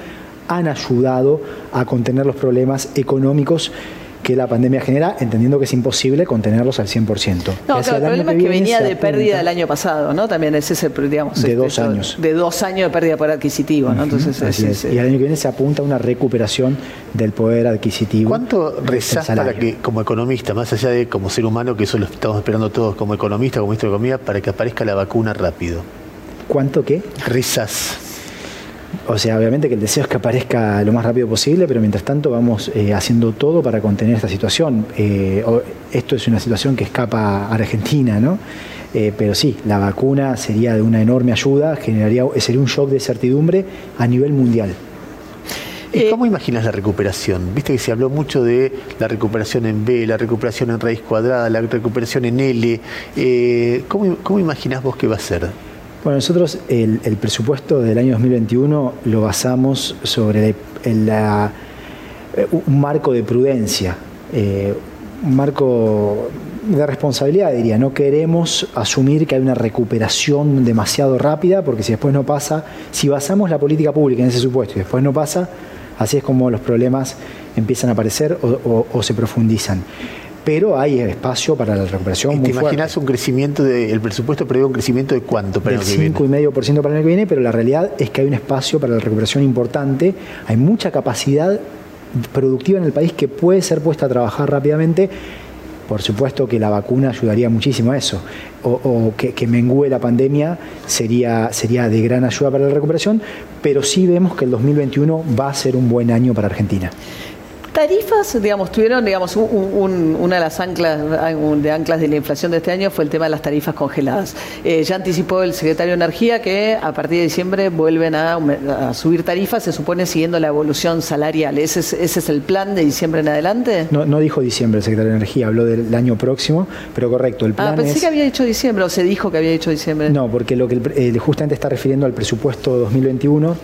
han ayudado a contener los problemas económicos que la pandemia genera, entendiendo que es imposible contenerlos al 100%. No, claro, el problema es que venía de pérdida apunta- el año pasado, ¿no? También ese es el, digamos, De este, dos años. De dos años de pérdida de poder adquisitivo, ¿no? Entonces, Así es- Y el año que viene se apunta a una recuperación del poder adquisitivo. ¿Cuánto del rezás para que, como economista, más allá de como ser humano, que eso lo estamos esperando todos como economista, como ministro de Economía, para que aparezca la vacuna rápido? ¿Cuánto qué? Rezás. O sea, obviamente que el deseo es que aparezca lo más rápido posible, pero mientras tanto vamos eh, haciendo todo para contener esta situación. Eh, esto es una situación que escapa a Argentina, ¿no? Eh, pero sí, la vacuna sería de una enorme ayuda, generaría, sería un shock de certidumbre a nivel mundial. ¿Y cómo imaginas la recuperación? Viste que se habló mucho de la recuperación en B, la recuperación en raíz cuadrada, la recuperación en L. Eh, ¿cómo, ¿Cómo imaginás vos que va a ser? Bueno, nosotros el, el presupuesto del año 2021 lo basamos sobre la- eh, un marco de prudencia, eh, un marco de responsabilidad, diría. No queremos asumir que hay una recuperación demasiado rápida, porque si después no pasa, si basamos la política pública en ese supuesto y después no pasa, así es como los problemas empiezan a aparecer o se profundizan. Pero hay espacio para la recuperación ¿Y muy te fuerte imaginás un crecimiento, de, el presupuesto prevé un crecimiento de cuánto para el del año que viene? 5,5% para el año que viene, pero la realidad es que hay un espacio para la recuperación importante, hay mucha capacidad productiva en el país que puede ser puesta a trabajar rápidamente. Por supuesto que la vacuna ayudaría muchísimo a eso, o, o que, que mengüe la pandemia sería, sería de gran ayuda para la recuperación, pero sí vemos que el 2021 va a ser un buen año para Argentina. Tarifas, digamos, tuvieron, digamos, un- un- una de las anclas de anclas de la inflación de este año fue el tema de las tarifas congeladas. Eh, ya anticipó el secretario de Energía que a partir de diciembre vuelven a, subir tarifas, se supone siguiendo la evolución salarial. ¿Ese es, ese es el plan de diciembre en adelante? No, no dijo diciembre el secretario de Energía, habló del año próximo, pero correcto, el plan Ah, pensé es... que había dicho diciembre, o se dijo que había dicho diciembre. No, porque lo que eh, justamente está refiriendo al presupuesto 2021,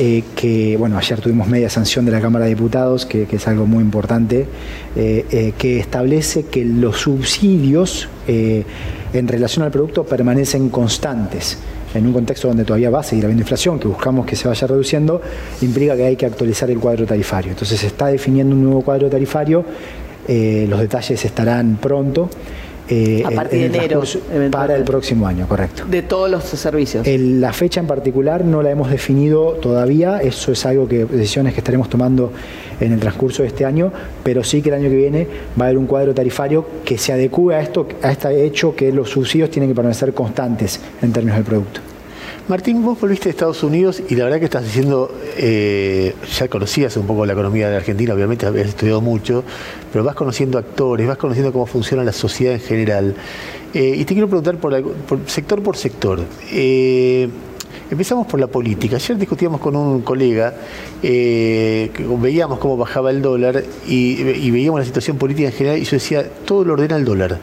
eh, que bueno, ayer tuvimos media sanción de la Cámara de Diputados, que, es algo muy importante, eh, eh, que establece que los subsidios en relación al producto permanecen constantes. En un contexto donde todavía va a seguir habiendo inflación, que buscamos que se vaya reduciendo, implica que hay que actualizar el cuadro tarifario. Entonces se está definiendo un nuevo cuadro tarifario, los detalles estarán pronto. Eh, A partir en de enero, Para el próximo año, correcto. De todos los servicios. El- la fecha en particular no la hemos definido todavía, eso es algo que decisiones que estaremos tomando en el transcurso de este año, pero sí que el año que viene va a haber un cuadro tarifario que se adecue a esto, a este hecho que los subsidios tienen que permanecer constantes en términos del producto. Martín, vos volviste de Estados Unidos y la verdad que estás diciendo, eh, ya conocías un poco la economía de Argentina, obviamente habías estudiado mucho, pero vas conociendo actores, vas conociendo cómo funciona la sociedad en general. Eh, y te quiero preguntar por, por sector por sector. Eh, empezamos por la política. Ayer discutíamos con un colega, eh, veíamos cómo bajaba el dólar y, y veíamos la situación política en general y yo decía, todo lo ordena el dólar.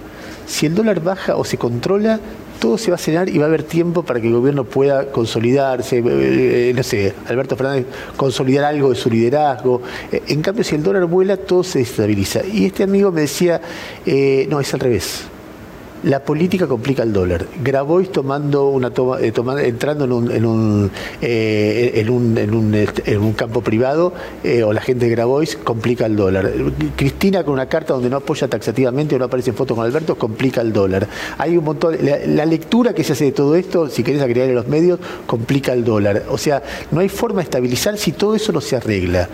Si el dólar baja o se controla, todo se va a cenar y va a haber tiempo para que el gobierno pueda consolidarse, eh, no sé, Alberto Fernández consolidar algo de su liderazgo. Eh, en cambio, si el dólar vuela, todo se desestabiliza. Y este amigo me decía, eh, no, es al revés. La política complica el dólar. Grabois tomando una toma, eh, toma- entrando en un, en un, eh, en un, en un, este, en un campo privado, eh, o la gente de Grabois complica el dólar. Cristina con una carta donde no apoya taxativamente o no aparece en foto con Alberto, complica el dólar. Hay un montón, la, la lectura que se hace de todo esto, si querés agregar en los medios, complica el dólar. O sea, no hay forma de estabilizar si todo eso no se arregla.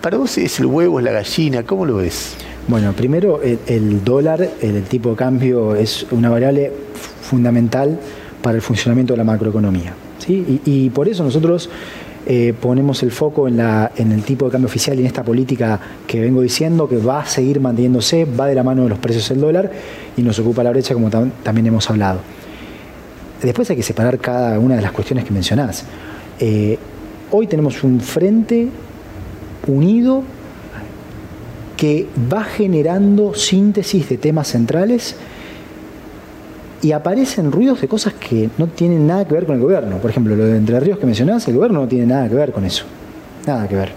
Para vos es el huevo, es la gallina, ¿cómo lo ves? Bueno, primero el, dólar, el, tipo de cambio es una variable fundamental para el funcionamiento de la macroeconomía. ¿sí? Y, por eso nosotros eh, ponemos el foco en, la, en el tipo de cambio oficial y en esta política que vengo diciendo que va a seguir manteniéndose, va de la mano de los precios del dólar y nos ocupa la brecha como tam- también hemos hablado. Después hay que separar cada una de las cuestiones que mencionás. Eh, hoy tenemos un frente unido que va generando síntesis de temas centrales y aparecen ruidos de cosas que no tienen nada que ver con el gobierno. Por ejemplo, lo de Entre Ríos que mencionabas, el gobierno no tiene nada que ver con eso. Nada que ver.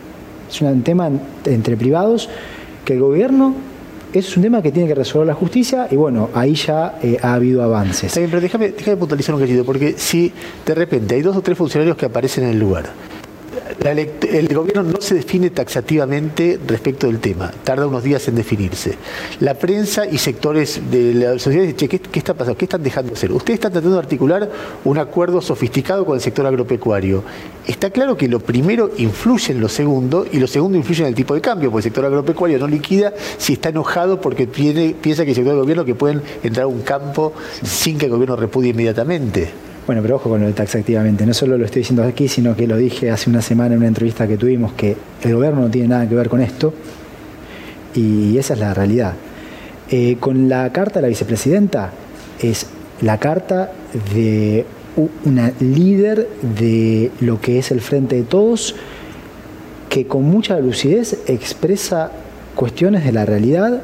Es un tema entre privados que el gobierno es un tema que tiene que resolver la justicia y bueno, ahí ya eh, ha habido avances. pero déjame, déjame puntualizar un cachito, porque si de repente hay dos o tres funcionarios que aparecen en el lugar, el gobierno no se define taxativamente respecto del tema, tarda unos días en definirse. La prensa y sectores de la sociedad dicen, ¿qué, ¿qué, está pasando? ¿Qué están dejando de hacer? Ustedes están tratando de articular un acuerdo sofisticado con el sector agropecuario. Está claro que lo primero influye en lo segundo y lo segundo influye en el tipo de cambio, porque el sector agropecuario no liquida si está enojado porque piensa que el sector del gobierno que pueden entrar a un campo sin que el gobierno repudie inmediatamente. Bueno, pero ojo con lo de taxativamente. No solo lo estoy diciendo aquí, sino que lo dije hace una semana en una entrevista que tuvimos, que el gobierno no tiene nada que ver con esto. Y esa es la realidad. Eh, con la carta de la vicepresidenta, es la carta de una líder de lo que es el Frente de Todos, que con mucha lucidez expresa cuestiones de la realidad.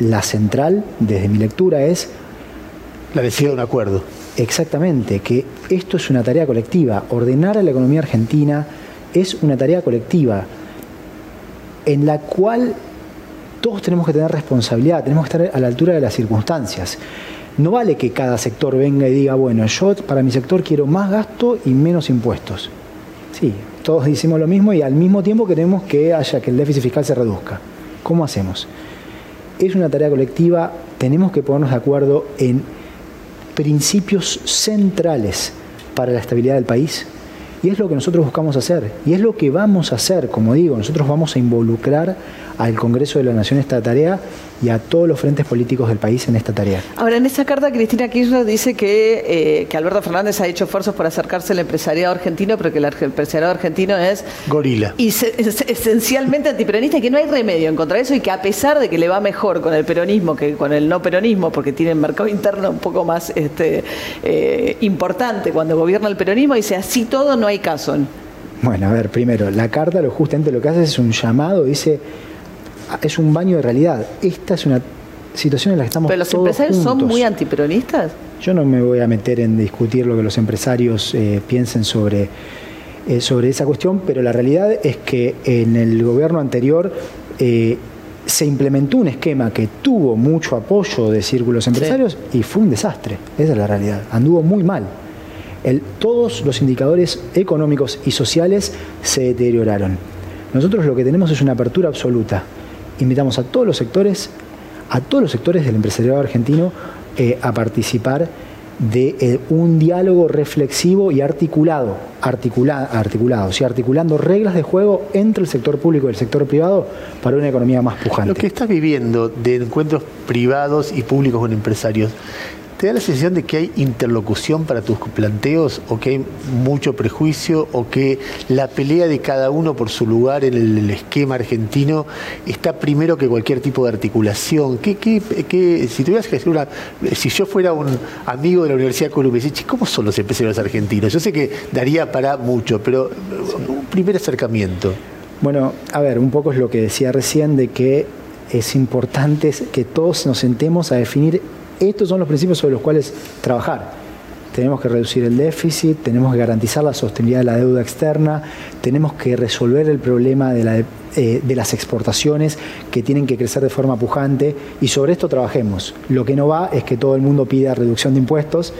La central, desde mi lectura, es... La decía de un acuerdo Exactamente, que esto es una tarea colectiva. Ordenar a la economía argentina es una tarea colectiva en la cual todos tenemos que tener responsabilidad, tenemos que estar a la altura de las circunstancias. No vale que cada sector venga y diga, bueno, yo para mi sector quiero más gasto y menos impuestos. Sí, todos decimos lo mismo y al mismo tiempo queremos que haya que el déficit fiscal se reduzca. ¿Cómo hacemos? Es una tarea colectiva, tenemos que ponernos de acuerdo en principios centrales para la estabilidad del país. Y es lo que nosotros buscamos hacer. Y es lo que vamos a hacer, como digo, nosotros vamos a involucrar al Congreso de la Nación esta tarea y a todos los frentes políticos del país en esta tarea. Ahora, en esa carta, Cristina Kirchner dice que, eh, que Alberto Fernández ha hecho esfuerzos por acercarse al empresariado argentino, pero que el empresariado argentino es... Gorila. Y esencialmente antiperonista y que no hay remedio en contra de eso y que a pesar de que le va mejor con el peronismo que con el no peronismo, porque tiene el mercado interno un poco más este, eh, importante cuando gobierna el peronismo, dice así todo no hay caso. Bueno, a ver, primero, la carta lo justamente lo que hace es un llamado, dice es un baño de realidad. Esta es una situación en la que estamos ¿Pero los empresarios son muy antiperonistas? Yo no me voy a meter en discutir lo que los empresarios eh, piensen sobre, eh, sobre esa cuestión, pero la realidad es que en el gobierno anterior eh, se implementó un esquema que tuvo mucho apoyo de círculos empresarios y fue un desastre. Esa es la realidad. Anduvo muy mal. El, todos los indicadores económicos y sociales se deterioraron. Nosotros lo que tenemos es una apertura absoluta invitamos a todos los sectores, a todos los sectores del empresariado argentino eh, a participar de eh, un diálogo reflexivo y articulado, articulado, o articulando reglas de juego entre el sector público y el sector privado para una economía más pujante. Lo que estás viviendo de encuentros privados y públicos con empresarios, ¿Te da la sensación de que hay interlocución para tus planteos o que hay mucho prejuicio o que la pelea de cada uno por su lugar en el, esquema argentino está primero que cualquier tipo de articulación? ¿Qué, si tuvieras que decir una, si yo fuera un amigo de la Universidad de Columbia, ¿cómo son los empresarios argentinos? Yo sé que daría para mucho, pero un primer acercamiento. Bueno, a ver, un poco es lo que decía recién de que es importante que todos nos sentemos a definir estos son los principios sobre los cuales trabajar. Tenemos que reducir el déficit, tenemos que garantizar la sostenibilidad de la deuda externa, tenemos que resolver el problema de, eh, de las exportaciones que tienen que crecer de forma pujante y sobre esto trabajemos. Lo que no va es que todo el mundo pida reducción de impuestos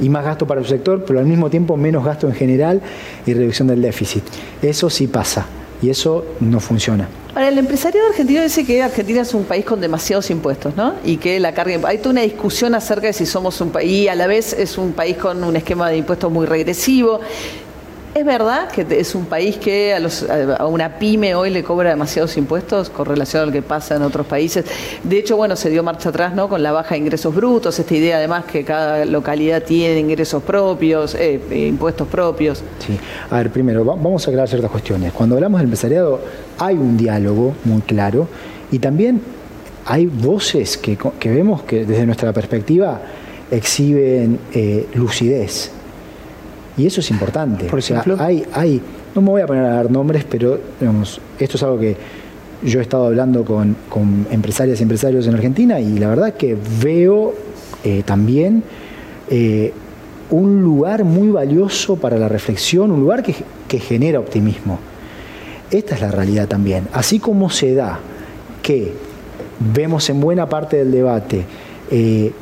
y más gasto para el sector, pero al mismo tiempo menos gasto en general y reducción del déficit. Eso sí pasa y eso no funciona. Ahora, el empresariado argentino dice que Argentina es un país con demasiados impuestos, ¿no? Y que la carga. Hay toda una discusión acerca de si somos un país. Y a la vez es un país con un esquema de impuestos muy regresivo. ¿Es verdad que es un país que a, una pyme hoy le cobra demasiados impuestos con relación a lo que pasa en otros países? De hecho, bueno, se dio marcha atrás ¿no? con la baja de ingresos brutos, esta idea además que cada localidad tiene ingresos propios, eh, eh, impuestos propios. Sí, a ver, primero, vamos a aclarar ciertas cuestiones. Cuando hablamos del empresariado, hay un diálogo muy claro y también hay voces que, vemos que desde nuestra perspectiva exhiben eh, lucidez y eso es importante. Por ejemplo, hay, hay, no me voy a poner a dar nombres, pero digamos, esto es algo que yo he estado hablando con, con empresarias y empresarios en Argentina y la verdad que veo eh, también eh, un lugar muy valioso para la reflexión, un lugar que, que genera optimismo. Esta es la realidad también. Así como se da que vemos en buena parte del debate eh,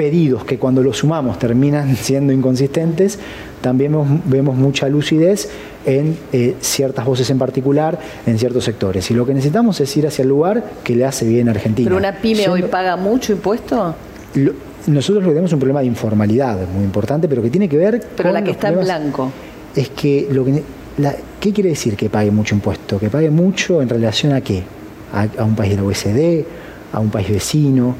pedidos que cuando los sumamos terminan siendo inconsistentes, también vemos, mucha lucidez en eh, ciertas voces en particular, en ciertos sectores. Y lo que necesitamos es ir hacia el lugar que le hace bien a Argentina. ¿Pero una pyme hoy paga mucho impuesto? nosotros tenemos un problema de informalidad muy importante, pero que tiene que ver pero la que está en blanco. Es que lo que ¿Qué quiere decir que pague mucho impuesto? Que pague mucho en relación a qué? A, un país de la OSD, a un país vecino,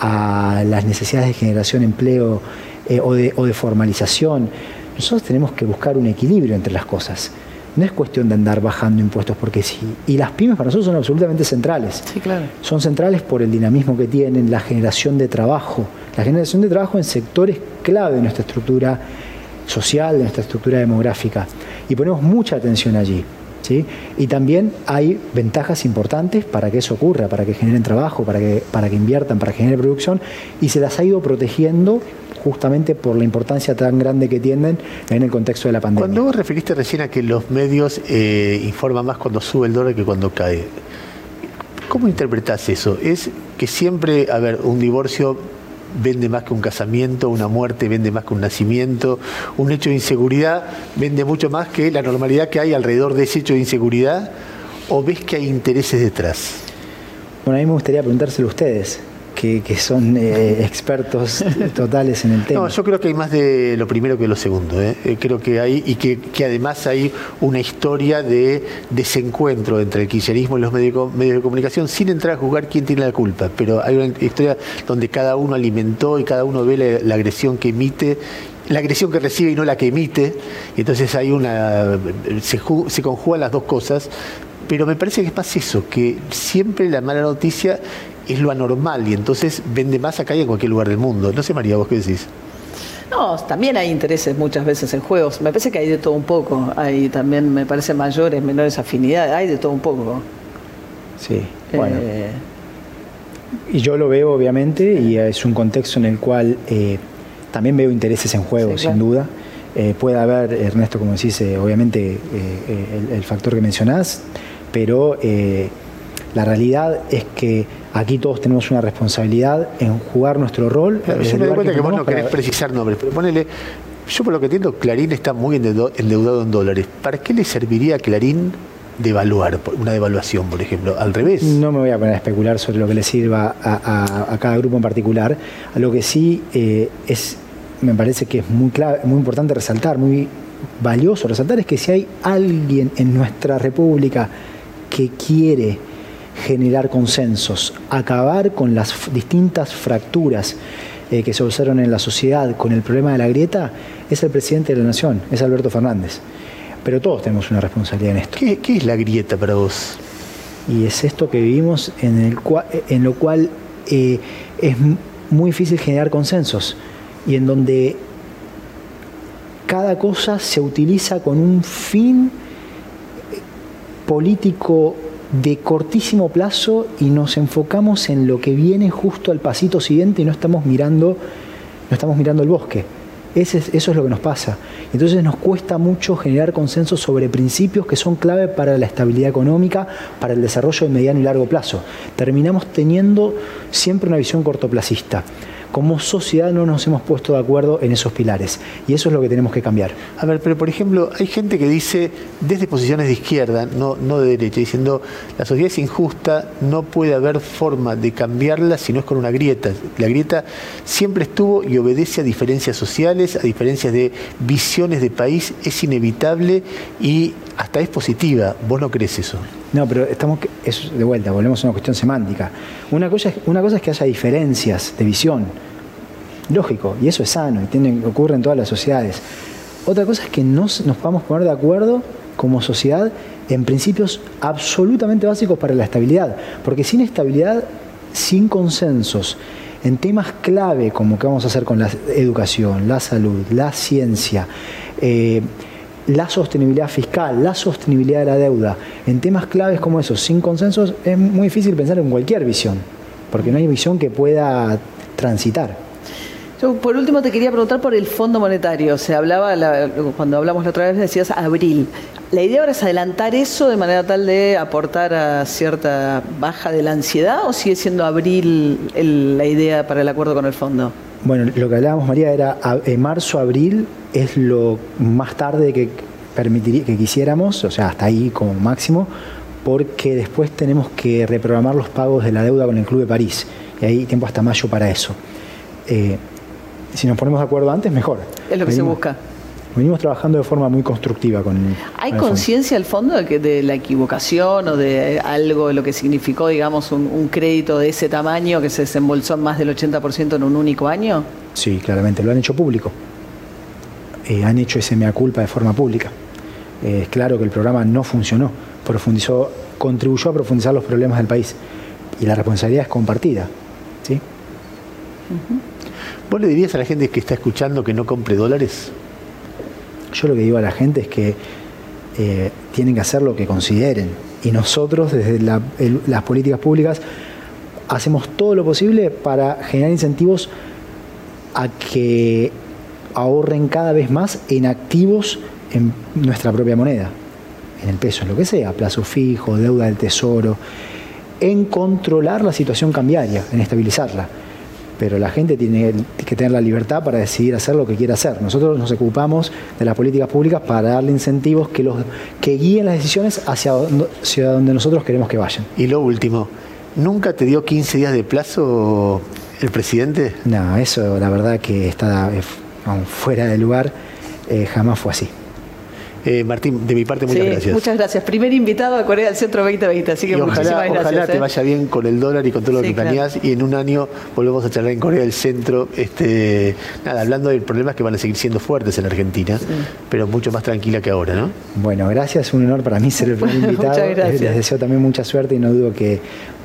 a las necesidades de generación de empleo eh, o, de, o de formalización. Nosotros tenemos que buscar un equilibrio entre las cosas. No es cuestión de andar bajando impuestos porque sí. Y las pymes para nosotros son absolutamente centrales. Sí, claro. Son centrales por el dinamismo que tienen, la generación de trabajo, la generación de trabajo en sectores clave de nuestra estructura social, de nuestra estructura demográfica. Y ponemos mucha atención allí. Y también hay ventajas importantes para que eso ocurra, para que generen trabajo, para que, para que inviertan, para que generen producción, y se las ha ido protegiendo justamente por la importancia tan grande que tienen en el contexto de la pandemia. Cuando vos referiste recién a que los medios eh, informan más cuando sube el dólar que cuando cae, ¿cómo interpretás eso? ¿Es que siempre, a ver, un divorcio vende más que un casamiento, una muerte vende más que un nacimiento, un hecho de inseguridad vende mucho más que la normalidad que hay alrededor de ese hecho de inseguridad, o ves que hay intereses detrás? Bueno, a mí me gustaría preguntárselo a ustedes que, son eh, expertos totales en el tema. No, yo creo que hay más de lo primero que lo segundo. ¿eh? Eh, creo que hay, y que, además hay una historia de desencuentro entre el kirchnerismo y los medios, de comunicación, sin entrar a juzgar quién tiene la culpa. Pero hay una historia donde cada uno alimentó y cada uno ve la, agresión que emite la agresión que recibe y no la que emite, y entonces hay una se, se, conjugan las dos cosas, pero me parece que es más eso, que siempre la mala noticia es lo anormal y entonces vende más acá y en cualquier lugar del mundo. No sé, María, ¿vos qué decís? No, también hay intereses muchas veces en juegos. Me parece que hay de todo un poco. Hay también, me parece, mayores, menores afinidades. Hay de todo un poco. Sí, bueno. Eh, y yo lo veo, obviamente, y es un contexto en el cual eh, también veo intereses en juegos, sin duda. Eh, puede haber, Ernesto, como decís, obviamente el, el, factor que mencionás, pero la realidad es que aquí todos tenemos una responsabilidad en jugar nuestro rol. Yo me doy cuenta que, vos no querés precisar nombres, pero ponele, yo por lo que entiendo, Clarín está muy endeudado en dólares. ¿Para qué le serviría a Clarín devaluar, una devaluación, por ejemplo, al revés. No me voy a poner a especular sobre lo que le sirva a, cada grupo en particular. A lo que sí eh, es, me parece que es muy, clave, muy importante resaltar, muy valioso resaltar, es que si hay alguien en nuestra república que quiere generar consensos, acabar con las distintas fracturas eh, que se observan en la sociedad con el problema de la grieta, es el presidente de la Nación, es Alberto Fernández. Pero todos tenemos una responsabilidad en esto. ¿Qué, es la grieta para vos? Y es esto que vivimos en, el en lo cual eh, es muy difícil generar consensos y en donde cada cosa se utiliza con un fin político de cortísimo plazo y nos enfocamos en lo que viene justo al pasito siguiente y no estamos mirando, no estamos mirando el bosque. eso es lo que nos pasa. Entonces nos cuesta mucho generar consenso sobre principios que son clave para la estabilidad económica, para el desarrollo de mediano y largo plazo. Terminamos teniendo siempre una visión cortoplacista como sociedad no nos hemos puesto de acuerdo en esos pilares. Y eso es lo que tenemos que cambiar. A ver, pero por ejemplo, hay gente que dice, desde posiciones de izquierda, no, no de derecha, diciendo, la sociedad es injusta, no puede haber forma de cambiarla si no es con una grieta. La grieta siempre estuvo y obedece a diferencias sociales, a diferencias de visiones de país, es inevitable y hasta es positiva. ¿Vos no crees eso? No, pero estamos de vuelta, volvemos a una cuestión semántica. Una cosa, es que haya diferencias de visión, lógico, y eso es sano, y ocurre en todas las sociedades. Otra cosa es que nos, nos podamos poner de acuerdo como sociedad en principios absolutamente básicos para la estabilidad, porque sin estabilidad, sin consensos, en temas clave como qué vamos a hacer con la educación, la salud, la ciencia, eh, la sostenibilidad fiscal, la sostenibilidad de la deuda, en temas claves como esos, sin consensos, es muy difícil pensar en cualquier visión, porque no hay visión que pueda transitar. Yo, por último, te quería preguntar por el Fondo Monetario. Se hablaba, cuando hablamos la otra vez, decías abril. ¿La idea ahora es adelantar eso de manera tal de aportar a cierta baja de la ansiedad o sigue siendo abril la idea para el acuerdo con el fondo? Bueno, lo que hablábamos, María, era en marzo, abril es lo más tarde que permitiría que quisiéramos, o sea, hasta ahí como máximo, porque después tenemos que reprogramar los pagos de la deuda con el Club de París. Y hay tiempo hasta mayo para eso. Eh, si nos ponemos de acuerdo antes, mejor. Es lo que se busca. Venimos trabajando de forma muy constructiva con. ¿Hay conciencia al fondo de, que, de la equivocación o de algo de lo que significó, digamos, un, crédito de ese tamaño que se desembolsó en más del 80% en un único año? Sí, claramente, lo han hecho público. Eh, han hecho ese mea culpa de forma pública. Eh, es claro que el programa no funcionó, profundizó, contribuyó a profundizar los problemas del país y la responsabilidad es compartida. ¿sí? ¿Vos le dirías a la gente que está escuchando que no compre dólares? Yo lo que digo a la gente es que eh, tienen que hacer lo que consideren. Y nosotros, desde las políticas públicas, hacemos todo lo posible para generar incentivos a que ahorren cada vez más en activos en nuestra propia moneda, en el peso, en lo que sea, plazo fijo, deuda del tesoro, en controlar la situación cambiaria, en estabilizarla pero la gente tiene que tener la libertad para decidir hacer lo que quiera hacer. Nosotros nos ocupamos de las políticas públicas para darle incentivos que, los, que guíen las decisiones hacia donde, nosotros queremos que vayan. Y lo último, ¿nunca te dio 15 días de plazo el presidente? No, eso la verdad que está eh, fuera de lugar, eh, jamás fue así. Eh, Martín, de mi parte, muchas gracias. Muchas gracias. Primer invitado a Corea del Centro 2020, así que muchísimas gracias. Ojalá te ¿eh? vaya bien con el dólar y con todo lo que planeas y en un año volvemos a charlar en Corea del Centro, este, nada, hablando de problemas que van a seguir siendo fuertes en Argentina, pero mucho más tranquila que ahora, ¿no? Bueno, gracias, un honor para mí ser el primer invitado. muchas gracias. Les deseo también mucha suerte y no dudo que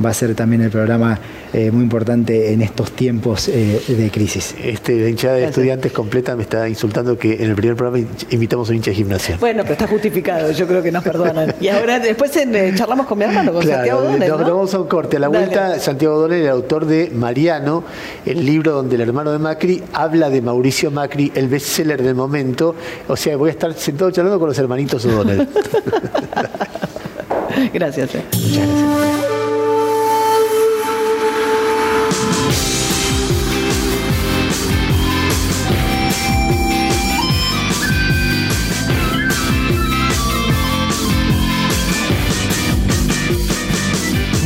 va a ser también el programa eh, muy importante en estos tiempos de crisis. Este, la hinchada de estudiantes completa me está insultando que en el primer programa invitamos a un hincha de gimnasia. Bueno, pero está justificado, yo creo que nos perdonan. Y ahora después eh, charlamos con mi hermano, con Santiago Donel. Nos, vamos a un corte. A la vuelta, Santiago Donel, el autor de Mariano, el libro donde el hermano de Macri habla de Mauricio Macri, el bestseller del momento. O sea, voy a estar sentado charlando con los hermanitos O'Donnell. gracias. Eh. Muchas gracias.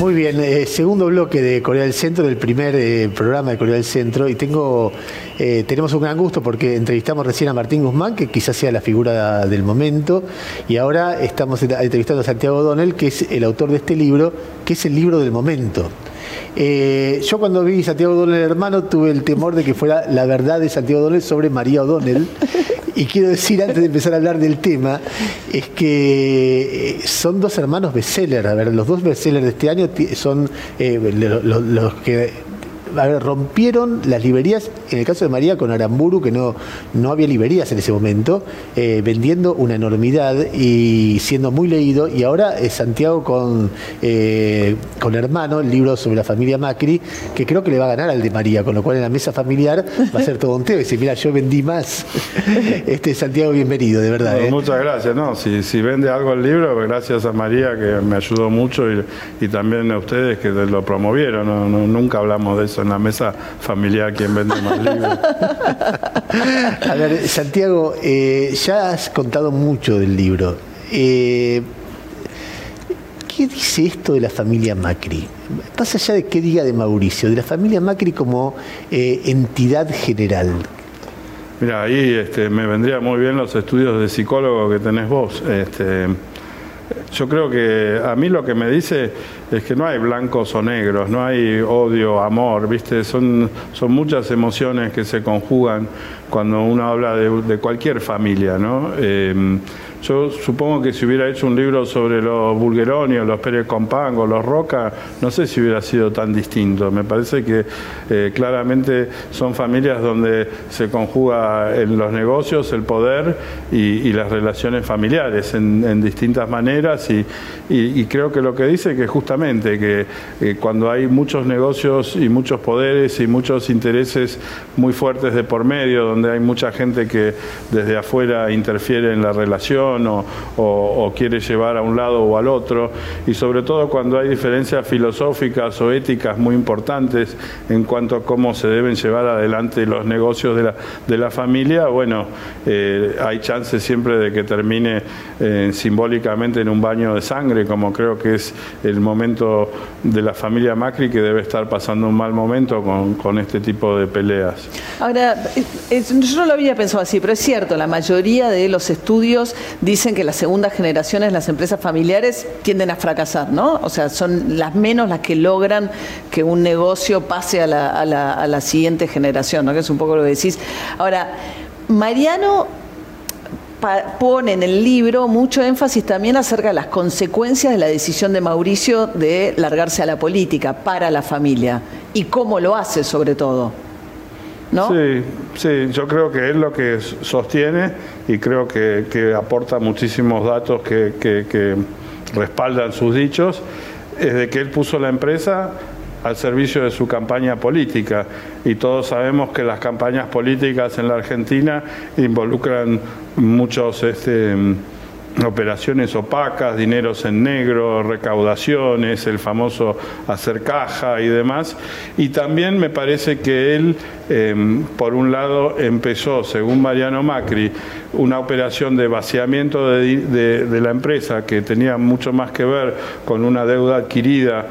Muy bien, eh, segundo bloque de Corea del Centro, del primer eh, programa de Corea del Centro, y tengo, eh, tenemos un gran gusto porque entrevistamos recién a Martín Guzmán, que quizás sea la figura del momento, y ahora estamos entrevistando a Santiago Donel, que es el autor de este libro, que es el libro del momento. yo cuando vi Santiago O'Donnell hermano tuve el temor de que fuera la verdad de Santiago O'Donnell sobre María O'Donnell, y quiero decir, antes de empezar a hablar del tema, es que eh, son dos hermanos bestsellers. A ver, los dos bestsellers de este año son eh, los que rompieron las librerías, en el caso de María con Aramburu, que no, no había librerías en ese momento, eh, vendiendo una enormidad y siendo muy leído. Y ahora es Santiago con, eh, con Hermano, el libro sobre la familia Macri, que creo que le va a ganar al de María, con lo cual en la mesa familiar va a ser todo un teo. Y dice, mira, yo vendí más. Este Santiago, bienvenido, de verdad. ¿eh? Muchas gracias. No, si, si vende algo el libro, gracias a María, que me ayudó mucho, y, también a ustedes que lo promovieron. nunca hablamos de eso en la mesa familiar quien vende más A ver, Santiago, eh, ya has contado mucho del libro. Eh, ¿Qué dice esto de la familia Macri? Pasa allá de qué diga de Mauricio, de la familia Macri como eh, entidad general. Mira, ahí este, me vendría muy bien los estudios de psicólogo que tenés vos. Este, yo creo que a mí lo que me dice es que no hay blancos o negros, no hay odio, amor, ¿viste? Son, son muchas emociones que se conjugan cuando uno habla de, cualquier familia, ¿no? Eh, yo supongo que si hubiera hecho un libro sobre los Bulgeroni los Pérez Compango, los Roca, no sé si hubiera sido tan distinto. Me parece que eh, claramente son familias donde se conjuga en los negocios, el poder y, las relaciones familiares en, distintas maneras peleas y, creo que lo que dice que justamente que eh, cuando hay muchos negocios y muchos poderes y muchos intereses muy fuertes de por medio, donde hay mucha gente que desde afuera interfiere en la relación o, quiere llevar a un lado o al otro, y sobre todo cuando hay diferencias filosóficas o éticas muy importantes en cuanto a cómo se deben llevar adelante los negocios de la, familia, bueno, eh, hay chances siempre de que termine eh, simbólicamente en un baño de sangre, como creo que es el momento de la familia Macri que debe estar pasando un mal momento con, con este tipo de peleas. Ahora, yo no lo había pensado así, pero es cierto, la mayoría de los estudios dicen que las segundas generaciones, las empresas familiares, tienden a fracasar, ¿no? O sea, son las menos las que logran que un negocio pase a la, a la, a la siguiente generación, ¿no? Que es un poco lo que decís. Ahora, Mariano pone en el libro mucho énfasis también acerca de las consecuencias de la decisión de Mauricio de largarse a la política para la familia y cómo lo hace sobre todo. ¿No? Sí, sí, yo creo que es lo que sostiene y creo que, aporta muchísimos datos que, que respaldan sus dichos, es de que él puso la empresa al servicio de su campaña política. Y todos sabemos que las campañas políticas en la Argentina involucran muchos este, operaciones opacas, dineros en negro, recaudaciones, el famoso hacer caja y demás. Y también me parece que él, em, por un lado, empezó, según Mariano Macri, una operación de vaciamiento de, de la empresa que tenía mucho más que ver con una deuda adquirida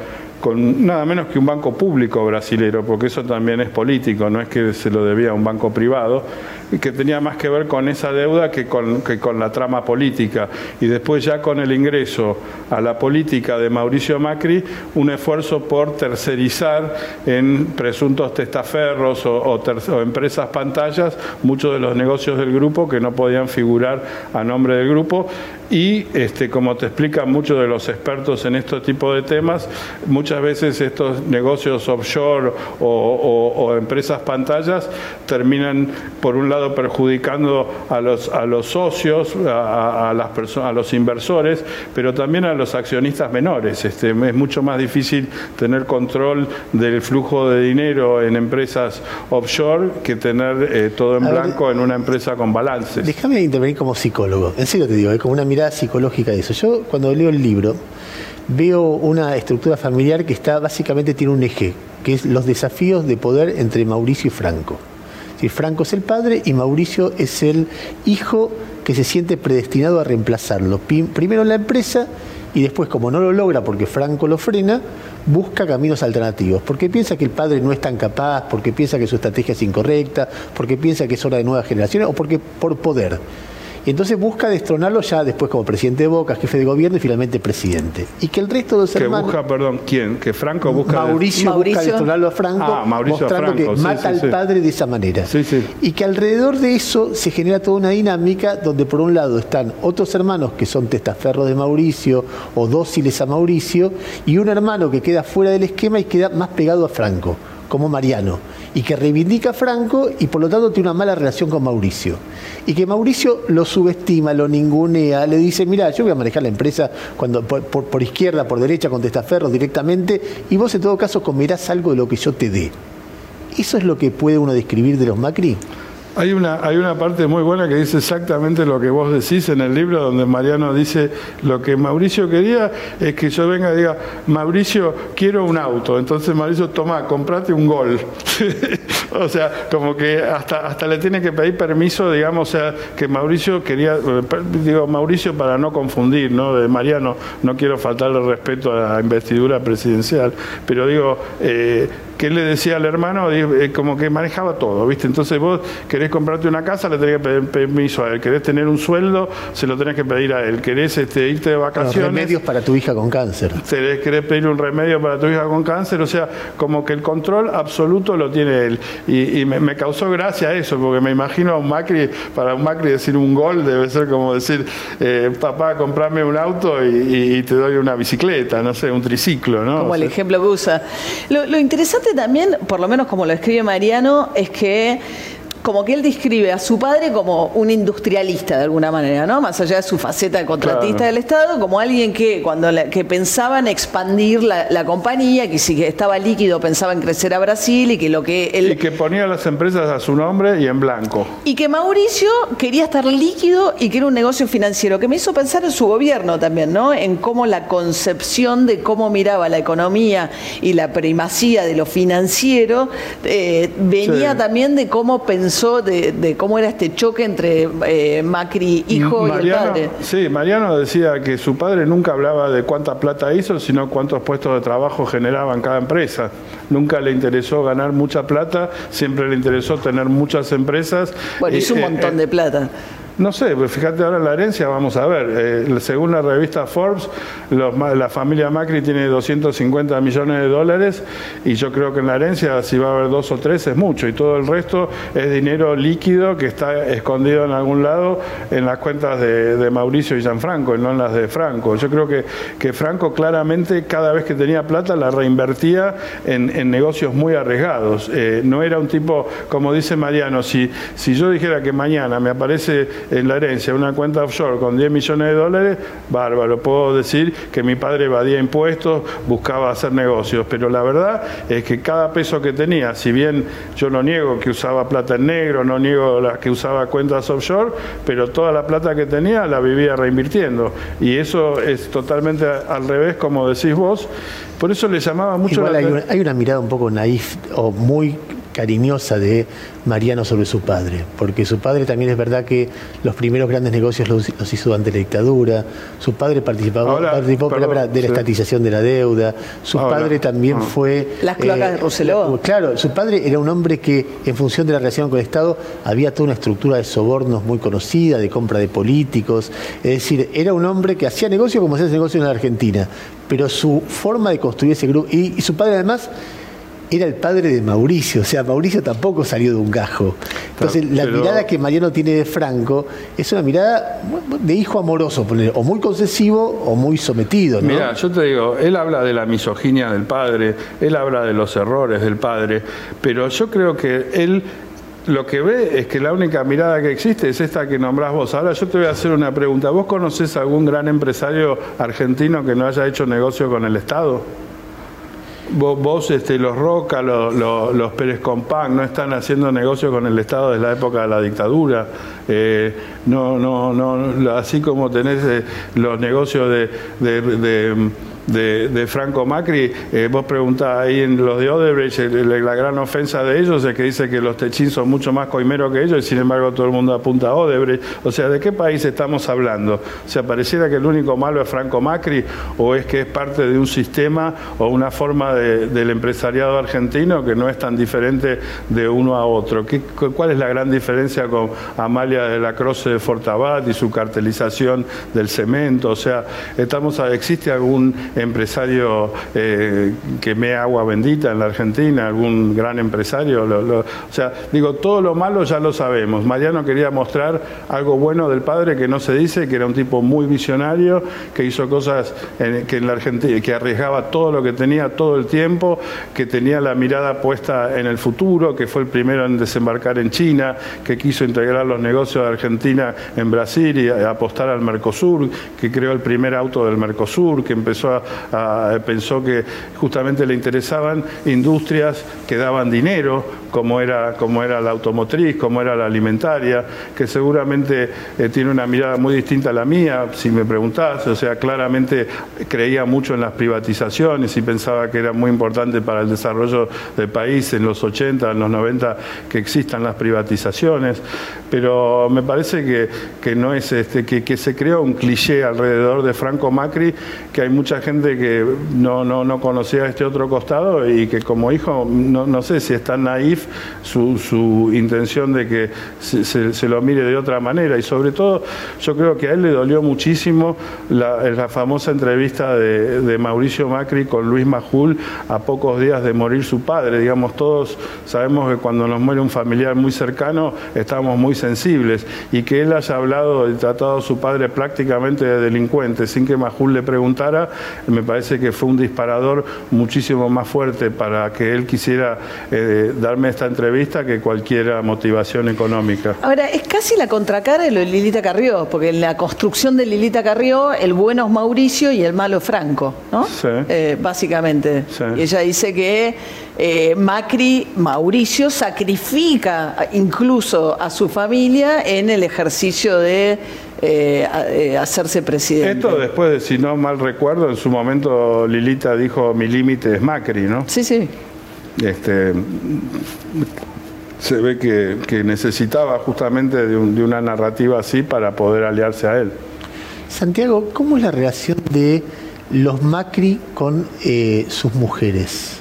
con nada menos que un banco público brasilero, porque eso también es político, no es que se lo debía a un banco privado, y que tenía más que ver con esa deuda que con, que con la trama política. Y después ya con el ingreso a la política de Mauricio Macri, un esfuerzo por tercerizar en presuntos testaferros o, empresas pantallas muchos de los negocios del grupo que no podían figurar a nombre del grupo. Y este, como te explican muchos de los expertos en este tipo de temas, muchas veces estos negocios offshore o empresas pantallas terminan, por un lado, perjudicando a los, a los socios, a, a las a los inversores, pero también a los accionistas menores. Este, es mucho más difícil tener control del flujo de dinero en empresas offshore que tener eh, todo en blanco en una empresa con balances. Déjame intervenir como psicólogo, en serio te digo, es como una psicológica de eso. Yo cuando leo el libro veo una estructura familiar que está básicamente tiene un eje, que es los desafíos de poder entre Mauricio y Franco. Franco es el padre y Mauricio es el hijo que se siente predestinado a reemplazarlo. Primero en la empresa y después, como no lo logra porque Franco lo frena, busca caminos alternativos, porque piensa que el padre no es tan capaz, porque piensa que su estrategia es incorrecta, porque piensa que es hora de nuevas generaciones o porque por poder. Y entonces busca destronarlo ya después como presidente de Boca, jefe de gobierno y finalmente presidente. Y que el resto de los que busca, perdón, ¿quién? Que Franco busca... Mauricio, busca destronarlo a Franco, ah, mostrando que mata al padre de esa manera. Y que alrededor de eso se genera toda una dinámica donde por un lado están otros hermanos que son testaferros de Mauricio o dóciles a Mauricio y un hermano que queda fuera del esquema y queda más pegado a Franco, como Mariano y que reivindica a Franco y por lo tanto tiene una mala relación con Mauricio. Y que Mauricio lo subestima, lo ningunea, le dice, mira, yo voy a manejar la empresa cuando, por, izquierda, por derecha, con testaferros directamente, y vos en todo caso comerás algo de lo que yo te dé. ¿Eso es lo que puede uno describir de los Macri? Hay una, hay una parte muy buena que dice exactamente lo que vos decís en el libro, donde Mariano dice, lo que Mauricio quería es que yo venga y diga, Mauricio, quiero un auto. Entonces Mauricio, toma, comprate un gol. o sea, como que hasta, hasta le tiene que pedir permiso, digamos, o sea, que Mauricio quería, digo, Mauricio para no confundir, ¿no? De Mariano, no quiero faltarle respeto a la investidura presidencial, pero digo, eh, que él le decía al hermano, eh, como que manejaba todo, ¿viste? Entonces vos querés comprarte una casa, le tenés que pedir permiso a él. Querés tener un sueldo, se lo tenés que pedir a él. Querés este, irte de vacaciones. Los remedios para tu hija con cáncer. Querés pedir un remedio para tu hija con cáncer, o sea, como que el control absoluto lo tiene él. Y, me, causó gracia eso, porque me imagino a un Macri, para un Macri decir un gol debe ser como decir, eh, papá, comprame un auto y, te doy una bicicleta, no sé, un triciclo, ¿no? Como el ejemplo que usa. lo interesante también, por lo menos como lo escribe Mariano, es que como que él describe a su padre como un industrialista de alguna manera, ¿no? Más allá de su faceta de contratista Claro. del Estado, como alguien que cuando la- que pensaba en expandir la, la compañía, que si estaba líquido pensaba en crecer a Brasil y que lo que él Y que ponía las empresas a su nombre y en blanco. y que Mauricio quería estar líquido y que era un negocio financiero, que me hizo pensar en su gobierno también, ¿no? En cómo la concepción de cómo miraba la economía y la primacía de lo financiero eh, venía Sí. también de cómo pensó, de, de cómo era este choque entre eh, Macri hijo y el padre. Sí, Mariano decía que su padre nunca hablaba de cuánta plata hizo, sino cuántos puestos de trabajo generaba en cada empresa. Nunca le interesó ganar mucha plata, siempre le interesó tener muchas empresas. Bueno, hizo un eh, montón eh, de plata. No sé, pues fíjate ahora en la herencia, vamos a ver. eh, según la revista Forbes, los la familia Macri tiene 250 millones de dólares y yo creo que en la herencia, si va a haber dos o tres, es mucho. Y todo el resto es dinero líquido que está escondido en algún lado en las cuentas de, de Mauricio y Gianfranco, y no en las de Franco. Yo creo que, que Franco claramente, cada vez que tenía plata, la reinvertía en, en negocios muy arriesgados. Eh, no era un tipo, como dice Mariano, si, si yo dijera que mañana me aparece en la herencia una cuenta offshore con 10 millones de dólares, bárbaro, puedo decir que mi padre evadía impuestos, buscaba hacer negocios, pero la verdad es que cada peso que tenía, si bien yo no niego que usaba plata en negro, no niego las que usaba cuentas offshore, pero toda la plata que tenía la vivía reinvirtiendo. Y eso es totalmente al revés, como decís vos. Por eso le llamaba mucho Igual la hay una, hay una mirada un poco naif o muy cariñosa de Mariano sobre su padre, porque su padre también es verdad que los primeros grandes negocios los, los hizo durante la dictadura, su padre participaba, Ahora, participó perdón, de la sí. estatización de la deuda, su Ahora, padre también ah. fue... Las cloacas de Rousselot. Claro, su padre era un hombre que en función de la relación con el Estado había toda una estructura de sobornos muy conocida, de compra de políticos, es decir, era un hombre que hacía negocio como se hace negocio en la Argentina, pero su forma de construir ese grupo, y, y su padre además era el padre de Mauricio, o sea, Mauricio tampoco salió de un gajo. Entonces, la mirada que Mariano tiene de Franco es una mirada de hijo amoroso, o muy concesivo o muy sometido, ¿no? Mira, yo te digo, él habla de la misoginia del padre, él habla de los errores del padre, pero yo creo que él lo que ve es que la única mirada que existe es esta que nombrás vos. Ahora yo te voy a hacer una pregunta. ¿Vos conocés algún gran empresario argentino que no haya hecho negocio con el Estado? Vos, vos, este, los Roca, los, los, Pérez Compán, no están haciendo negocio con el Estado desde la época de la dictadura. Eh, no, no, no, así como tenés eh, los negocios de, de, de- Franco Macri, eh, vos preguntás ahí en los de Odebrecht, la gran ofensa de ellos es que dice que los techín son mucho más coimeros que ellos y sin embargo todo el mundo apunta a Odebrecht. O sea, ¿de qué país estamos hablando? O sea, pareciera que el único malo es Franco Macri o es que es parte de un sistema o una forma de- del empresariado argentino que no es tan diferente de uno a otro. ¿Qué- cu- ¿Cuál es la gran diferencia con Amalia de la Croce de Fortabat y su cartelización del cemento? O sea, estamos a- ¿existe algún empresario eh, que me agua bendita en la Argentina? ¿Algún gran empresario? Lo- lo- o sea, digo, todo lo malo ya lo sabemos. Mariano quería mostrar algo bueno del padre que no se dice, que era un tipo muy visionario, que hizo cosas en, que en la Argentina, que arriesgaba todo lo que tenía todo el tiempo, que tenía la mirada puesta en el futuro, que fue el primero en desembarcar en China, que quiso integrar los negocios de Argentina en Brasil y apostar al Mercosur, que creó el primer auto del Mercosur, que empezó a, pensó que justamente le interesaban industrias que daban dinero, como era, como era la automotriz, como era la alimentaria, que seguramente eh, tiene una mirada muy distinta a la mía, si me preguntás, o sea, claramente creía mucho en las privatizaciones y pensaba que era muy importante para el desarrollo del país en los 80, en los 90, que existan las privatizaciones, pero me parece que, que no es este, que, que se creó un cliché alrededor de Franco Macri, que hay mucha gente que no, no, no conocía este otro costado y que como hijo, no, no sé si es tan naif su, su intención de que se, lo mire de otra manera. Y sobre todo yo creo que a él le dolió muchísimo la, la famosa entrevista de, de Mauricio Macri con Luis Majul a pocos días de morir su padre, digamos todos sabemos que cuando nos muere un familiar muy cercano estamos muy sensibles. Y que él haya hablado y tratado a su padre prácticamente de delincuente sin que Majul le preguntara me parece que fue un disparador muchísimo más fuerte para que él quisiera eh, darme esta entrevista que cualquier motivación económica. Ahora, es casi la contracara de lo de Lilita Carrió, porque en la construcción de Lilita Carrió, el bueno es Mauricio y el malo es Franco, ¿no? Sí. Eh, básicamente. Sí. Y ella dice que eh, Macri, Mauricio, sacrifica incluso a su familia en el ejercicio de eh, a- eh, hacerse presidente. Esto después de, si no mal recuerdo, en su momento Lilita dijo mi límite es Macri, ¿no? Sí, sí. Este, se ve que, que necesitaba justamente de, un- de una narrativa así para poder aliarse a él. Santiago, ¿cómo es la relación de los Macri con eh, sus mujeres?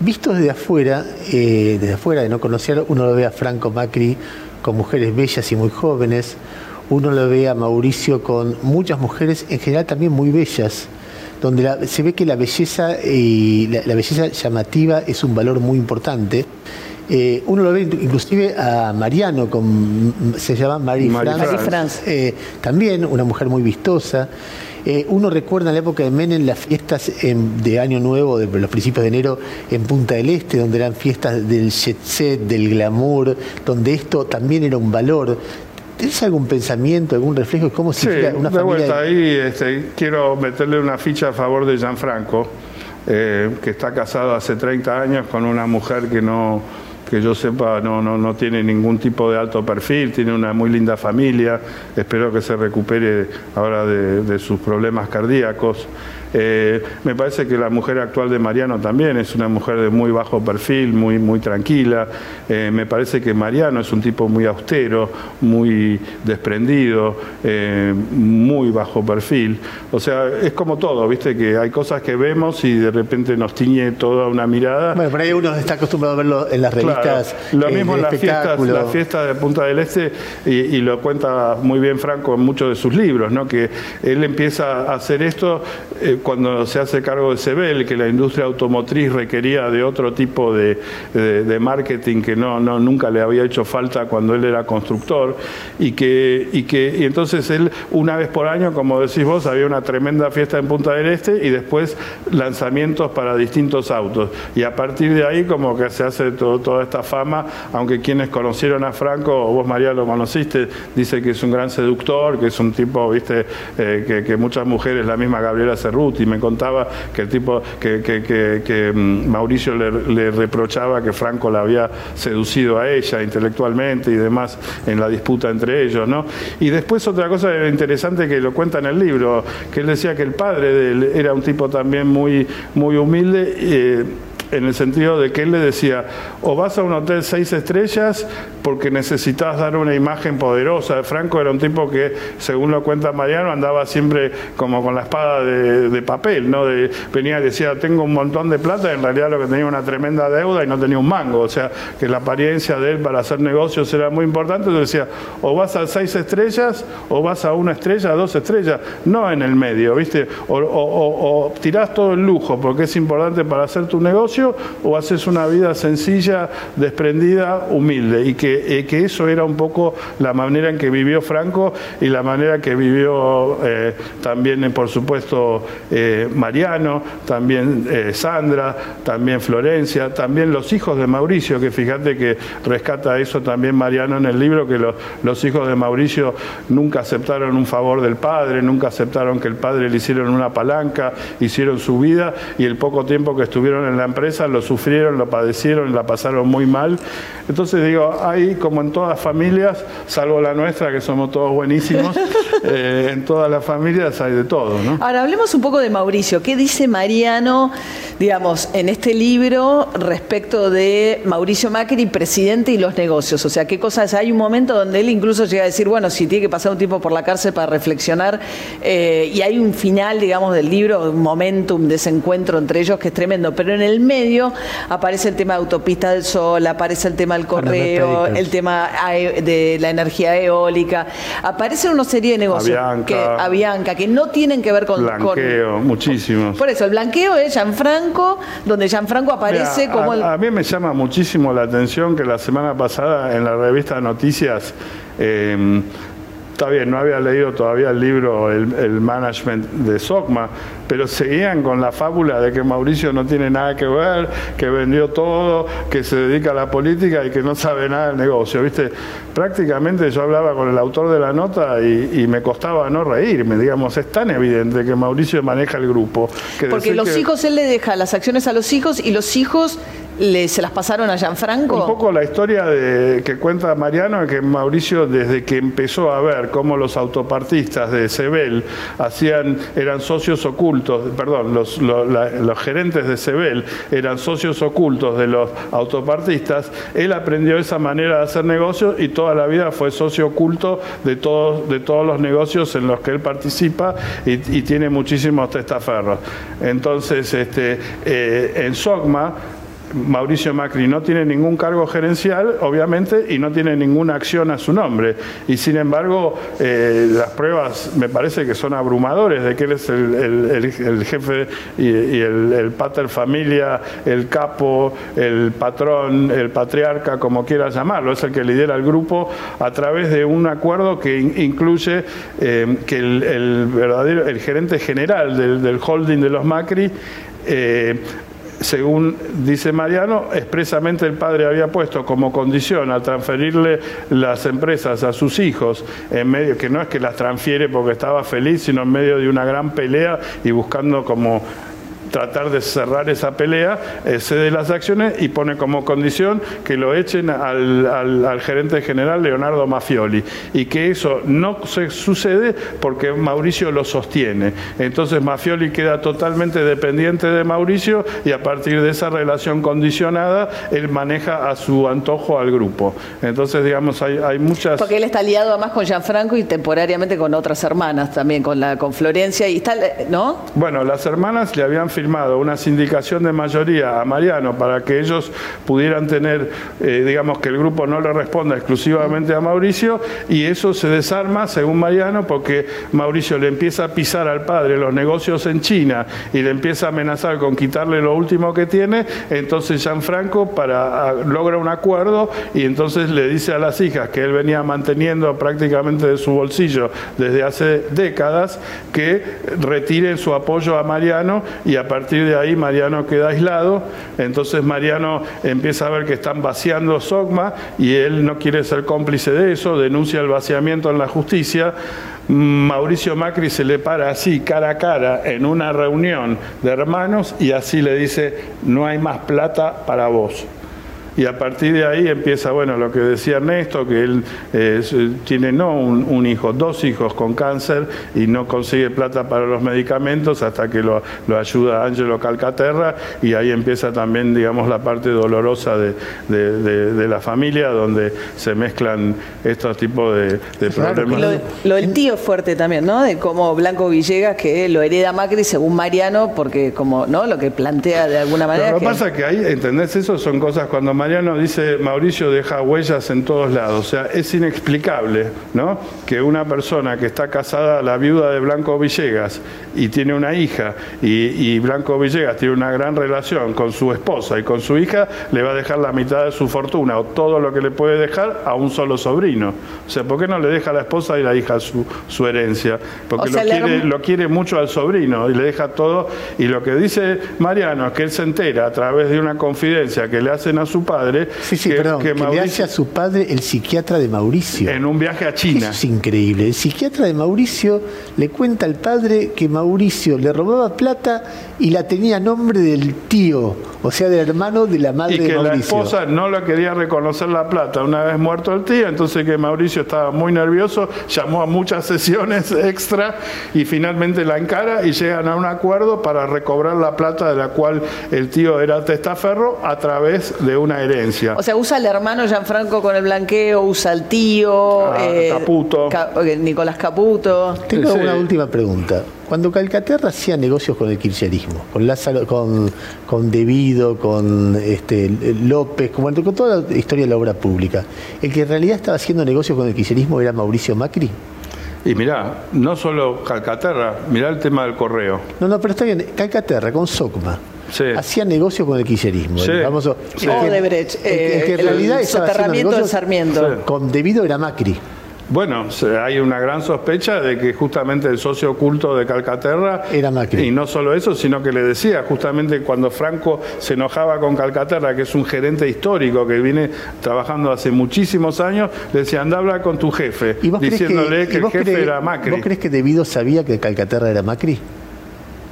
Visto desde afuera, eh, desde afuera de no conocer, uno lo ve a Franco Macri con mujeres bellas y muy jóvenes, uno lo ve a Mauricio con muchas mujeres, en general también muy bellas, donde la- se ve que la belleza y la, la belleza llamativa es un valor muy importante. Eh, uno lo ve inclusive a Mariano, con, se llama Marie, Marie France, eh, también una mujer muy vistosa. Eh, uno recuerda en la época de Menem las fiestas en- de Año Nuevo, de los principios de enero, en Punta del Este, donde eran fiestas del jet set, del glamour, donde esto también era un valor. ¿Tienes algún pensamiento, algún reflejo de cómo Sí, se de una familia? vuelta ahí este, quiero meterle una ficha a favor de Gianfranco, eh, que está casado hace 30 años con una mujer que no que yo sepa no, no, no tiene ningún tipo de alto perfil, tiene una muy linda familia, espero que se recupere ahora de, de sus problemas cardíacos. Eh, me parece que la mujer actual de Mariano también es una mujer de muy bajo perfil, muy, muy tranquila. Eh, me parece que Mariano es un tipo muy austero, muy desprendido, eh, muy bajo perfil. O sea, es como todo, ¿viste? Que hay cosas que vemos y de repente nos tiñe toda una mirada. Bueno, por ahí uno está acostumbrado a verlo en las Claro, revistas lo eh, mismo en las fiestas, las fiestas de Punta del Este, y, y lo cuenta muy bien Franco en muchos de sus libros, ¿no? que él empieza a hacer esto cuando se hace cargo de Sebel, que la industria automotriz requería de otro tipo de, marketing que no, nunca le había hecho falta cuando él era constructor, y que, y que entonces él, una vez por año, como decís vos, había una tremenda fiesta en Punta del Este y después lanzamientos para distintos autos. Y a partir de ahí como que se hace toda esta fama, aunque quienes conocieron a Franco, vos María lo conociste, dice que es un gran seductor, que es un tipo, viste, eh, que, que muchas mujeres, la misma Gabriela Cerruti, me contaba que el tipo, que, mm, Mauricio le, reprochaba que Franco la había seducido a ella intelectualmente y demás en la disputa entre ellos, ¿no? Y después otra cosa interesante que lo cuenta en el libro, que él decía que el padre era un tipo también muy, muy humilde. eh, en el sentido de que él le decía, o vas a un hotel seis estrellas porque necesitas dar una imagen poderosa. Franco era un tipo que, según lo cuenta Mariano, andaba siempre como con la espada de, papel, ¿no? Venía y decía, tengo un montón de plata, en realidad lo que tenía una tremenda deuda y no tenía un mango. O sea, que la apariencia de él para hacer negocios era muy importante. Entonces decía, o vas a seis estrellas, o vas a una estrella, a dos estrellas, no en el medio, ¿viste? O- o tirás todo el lujo porque es importante para hacer tu negocio, o haces una vida sencilla, desprendida, humilde. Y que, eh, que eso era un poco la manera en que vivió Franco y la manera que vivió eh, también, eh, por supuesto, Mariano, también Sandra, también Florencia, también los hijos de Mauricio, que fíjate que rescata eso también Mariano en el libro, que lo- los hijos de Mauricio nunca aceptaron un favor del padre, nunca aceptaron que el padre le hicieron una palanca, hicieron su vida y el poco tiempo que estuvieron en la empresa lo sufrieron, lo padecieron, la pasaron muy mal. Entonces digo, hay como en todas familias, salvo la nuestra, que somos todos buenísimos, eh, en todas las familias hay de todo, ¿no? Ahora hablemos un poco de Mauricio. ¿Qué dice Mariano, digamos, en este libro respecto de Mauricio Macri, presidente y los negocios? O sea, ¿qué cosas? Hay un momento donde él incluso llega a decir, bueno, si tiene que pasar un tiempo por la cárcel para reflexionar, eh, y hay un final, digamos, del libro, un momento, un desencuentro entre ellos que es tremendo, pero en el medio aparece el tema de autopista del sol, aparece el tema del correo. El tema de la energía eólica, aparecen una serie de negocios Avianca. que Avianca, que no tienen que ver con, con- Blanqueo, muchísimos. por eso, el blanqueo es Gianfranco, donde Gianfranco aparece Mira, como a, el. a mí me llama muchísimo la atención que la semana pasada en la revista Noticias eh, está bien, no había leído todavía el libro El, el Management de Sogma, pero seguían con la fábula de que Mauricio no tiene nada que ver, que vendió todo, que se dedica a la política y que no sabe nada del negocio. ¿Viste? Prácticamente yo hablaba con el autor de la nota y, me costaba no reírme, digamos, es tan evidente que Mauricio maneja el grupo. Porque los hijos, él le deja las acciones a los hijos y los hijos le, se las pasaron a Gianfranco? Un poco la historia que cuenta Mariano que Mauricio, desde que empezó a ver cómo los autopartistas de Sebel hacían, eran socios ocultos, perdón, los, los gerentes de Sebel eran socios ocultos de los autopartistas, él aprendió esa manera de hacer negocios y toda la vida fue socio oculto de todos, de todos los negocios en los que él participa y, tiene muchísimos testaferros. Entonces, este, eh, en SOGMA, Mauricio Macri no tiene ningún cargo gerencial, obviamente, y no tiene ninguna acción a su nombre. Y sin embargo, eh, las pruebas me parece que son abrumadores de que él es el, jefe y, el, pater familia, el capo, el patrón, el patriarca, como quieras llamarlo. Es el que lidera el grupo a través de un acuerdo que incluye eh, que el, verdadero, el gerente general del, holding de los Macri eh, según dice Mariano, expresamente el padre había puesto como condición al transferirle las empresas a sus hijos, en medio que no es que las transfiere porque estaba feliz, sino en medio de una gran pelea y buscando como tratar de cerrar esa pelea, eh, cede las acciones y pone como condición que lo echen al, gerente general Leonardo Mafioli y que eso no se sucede porque Mauricio lo sostiene. Entonces Mafioli queda totalmente dependiente de Mauricio y a partir de esa relación condicionada él maneja a su antojo al grupo. Entonces, digamos, hay, hay muchas... Porque él está liado además con Gianfranco y temporariamente con otras hermanas también, con, la, con Florencia y está, ¿no? Bueno, las hermanas le habían firmado una sindicación de mayoría a Mariano para que ellos pudieran tener, eh, digamos, que el grupo no le responda exclusivamente a Mauricio y eso se desarma, según Mariano, porque Mauricio le empieza a pisar al padre los negocios en China y le empieza a amenazar con quitarle lo último que tiene, entonces Gianfranco para, logra un acuerdo y entonces le dice a las hijas que él venía manteniendo prácticamente de su bolsillo desde hace décadas que retiren su apoyo a Mariano y a partir de ahí Mariano queda aislado, entonces Mariano empieza a ver que están vaciando Sogma y él no quiere ser cómplice de eso, denuncia el vaciamiento en la justicia. Mauricio Macri se le para así, cara a cara, en una reunión de hermanos y así le dice, no hay más plata para vos y a partir de ahí empieza, bueno, lo que decía Ernesto, que él eh, tiene no un, hijo, dos hijos con cáncer y no consigue plata para los medicamentos hasta que lo, ayuda Angelo Calcaterra y ahí empieza también, digamos, la parte dolorosa de, la familia, donde se mezclan estos tipos de, problemas. Lo, lo, del tío fuerte también, ¿no? De cómo Blanco Villegas, que lo hereda Macri según Mariano, porque como, ¿no? Lo que plantea de alguna manera... lo que pasa es que ahí, ¿entendés? Eso son cosas cuando Mariano Mariano dice, Mauricio deja huellas en todos lados. O sea, es inexplicable ¿no? que una persona que está casada, la viuda de Blanco Villegas, y tiene una hija, y, Blanco Villegas tiene una gran relación con su esposa y con su hija, le va a dejar la mitad de su fortuna o todo lo que le puede dejar a un solo sobrino. O sea, ¿por qué no le deja a la esposa y la hija su, su herencia? Porque lo, quiere, lo quiere mucho al sobrino y le deja todo. Y lo que dice Mariano es que él se entera a través de una confidencia que le hacen a su padre, Sí, sí, que, perdón, que, le hace a su padre el psiquiatra de Mauricio. En un viaje a China. es increíble. El psiquiatra de Mauricio le cuenta al padre que Mauricio le robaba plata y la tenía a nombre del tío, o sea, del hermano de la madre de Mauricio. Y que la esposa no le quería reconocer la plata una vez muerto el tío, entonces que Mauricio estaba muy nervioso, llamó a muchas sesiones extra y finalmente la encara y llegan a un acuerdo para recobrar la plata de la cual el tío era testaferro a través de una herencia. O sea, usa el hermano Gianfranco con el blanqueo, usa el tío, ah, eh, Caputo. Nicolás Caputo. Tengo una última pregunta. Cuando Calcaterra hacía negocios con el kirchnerismo, con Lázaro, con, con Devido, con este, López, con, con toda la historia de la obra pública, el que en realidad estaba haciendo negocios con el kirchnerismo era Mauricio Macri. Y mirá, no solo Calcaterra, mirá el tema del correo. No, no, pero está bien, Calcaterra con Socma. Hacía negocios con el kirchnerismo. Sí. El famoso, que, en realidad estaba haciendo negocios Con Devido era Macri. Bueno, hay una gran sospecha de que justamente el socio oculto de Calcaterra Era Macri. Y no solo eso, sino que le decía, justamente cuando Franco se enojaba con Calcaterra, que es un gerente histórico que viene trabajando hace muchísimos años, le decía, anda a hablar con tu jefe, ¿Y vos crees diciéndole que, y el jefe crees- era Macri. ¿Vos crees que Debido sabía que Calcaterra era Macri?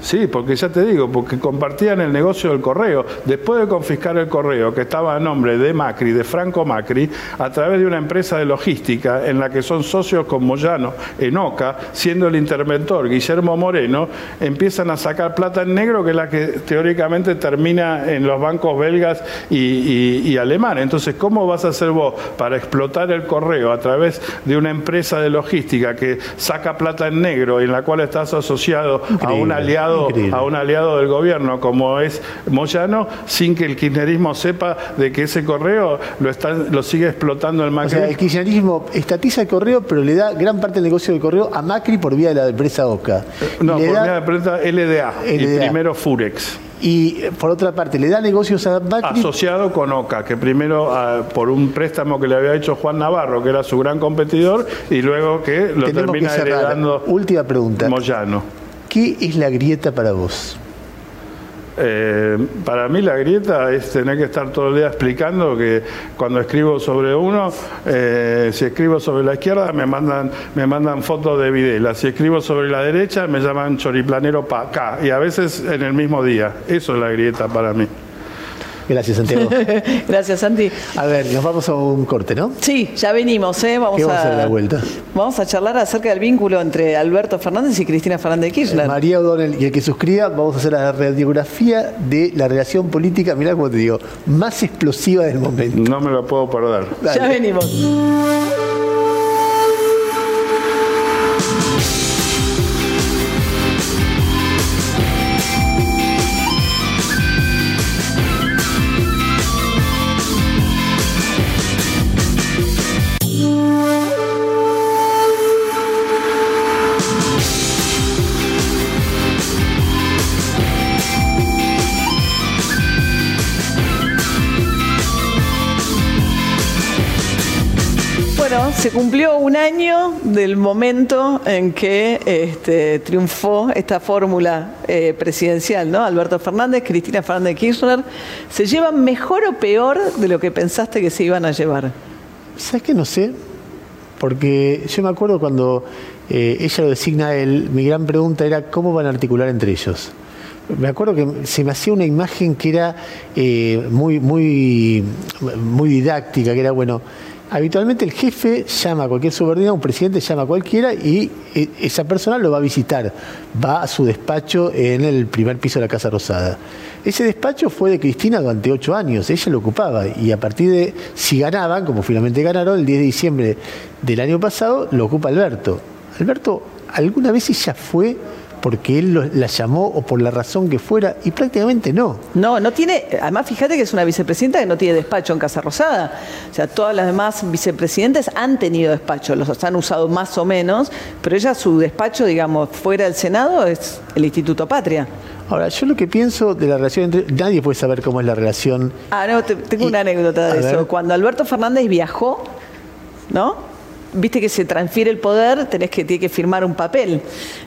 Sí, porque ya te digo, porque compartían el negocio del correo. Después de confiscar el correo, que estaba a nombre de Macri, de Franco Macri, a través de una empresa de logística en la que son socios con Moyano, en Oca, siendo el interventor Guillermo Moreno, empiezan a sacar plata en negro, que es la que teóricamente termina en los bancos belgas y, y- y alemanes. Entonces, ¿cómo vas a hacer vos para explotar el correo a través de una empresa de logística que saca plata en negro y en la cual estás asociado a un aliado increíble. a un aliado del gobierno como es Moyano sin que el kirchnerismo sepa de que ese correo lo están lo sigue explotando el O Macri. sea, el kirchnerismo estatiza el correo, pero le da gran parte del negocio del correo a Macri por vía de la empresa OCA. no, y, le por da- vía de prensa LDA, y LDA. primero Furex. y, eh, por otra parte, le da negocios a Macri. Asociado con Oca, que primero ah, por un préstamo que le había hecho Juan Navarro, que era su gran competidor, y luego que lo Tenemos que termina cerrar. heredando Última pregunta. Moyano. ¿Qué es la grieta para vos? Eh, para mí la grieta es tener que estar todo el día explicando que cuando escribo sobre uno, eh, si escribo sobre la izquierda me mandan, me mandan fotos de Videla, si escribo sobre la derecha me llaman choriplanero para acá y a veces en el mismo día. Eso es la grieta para mí. Gracias, Santiago. Gracias, Santi. A ver, nos vamos a un corte, ¿no? Sí, ya venimos, ¿eh? Vamos ¿Qué vamos a a, hacer a la vuelta? Vamos a charlar acerca del vínculo entre Alberto Fernández y Cristina Fernández de Kirchner. María O'Donnell y el que suscriba, vamos a hacer la radiografía de la relación política, mirá cómo te digo, más explosiva del momento. No me lo puedo perder. Dale. Ya venimos. Se cumplió un año del momento en que este, triunfó esta fórmula eh, presidencial, ¿no? Alberto Fernández, Cristina Fernández de Kirchner. ¿Se llevan mejor o peor de lo que pensaste que se iban a llevar? ¿Sabes qué? No sé. Porque yo me acuerdo cuando eh, ella lo designa a él, mi gran pregunta era cómo van a articular entre ellos. Me acuerdo que se me hacía una imagen que era eh, muy, muy, muy didáctica, que era, bueno, habitualmente el jefe llama a cualquier subordinado, un presidente llama a cualquiera y eh, esa persona lo va a visitar, va a su despacho en el primer piso de la Casa Rosada. Ese despacho fue de Cristina durante ocho años, ella lo ocupaba y a partir de, si ganaban, como finalmente ganaron, el 10 de diciembre del año pasado, lo ocupa Alberto. Alberto, ¿alguna vez ella fue porque él lo- la llamó o por la razón que fuera? Y prácticamente no. No, no tiene. Además, fíjate que es una vicepresidenta que no tiene despacho en Casa Rosada. O sea, todas las demás vicepresidentes han tenido despacho, los han usado más o menos, pero ella, su despacho, digamos, fuera del Senado es el Instituto Patria. Ahora, yo lo que pienso de la relación entre... Nadie puede saber cómo es la relación... Ah, no, te- tengo Y- una anécdota de eso. ver. Cuando Alberto Fernández viajó, ¿no? Viste que se transfiere el poder, tenés que, tiene que firmar un papel.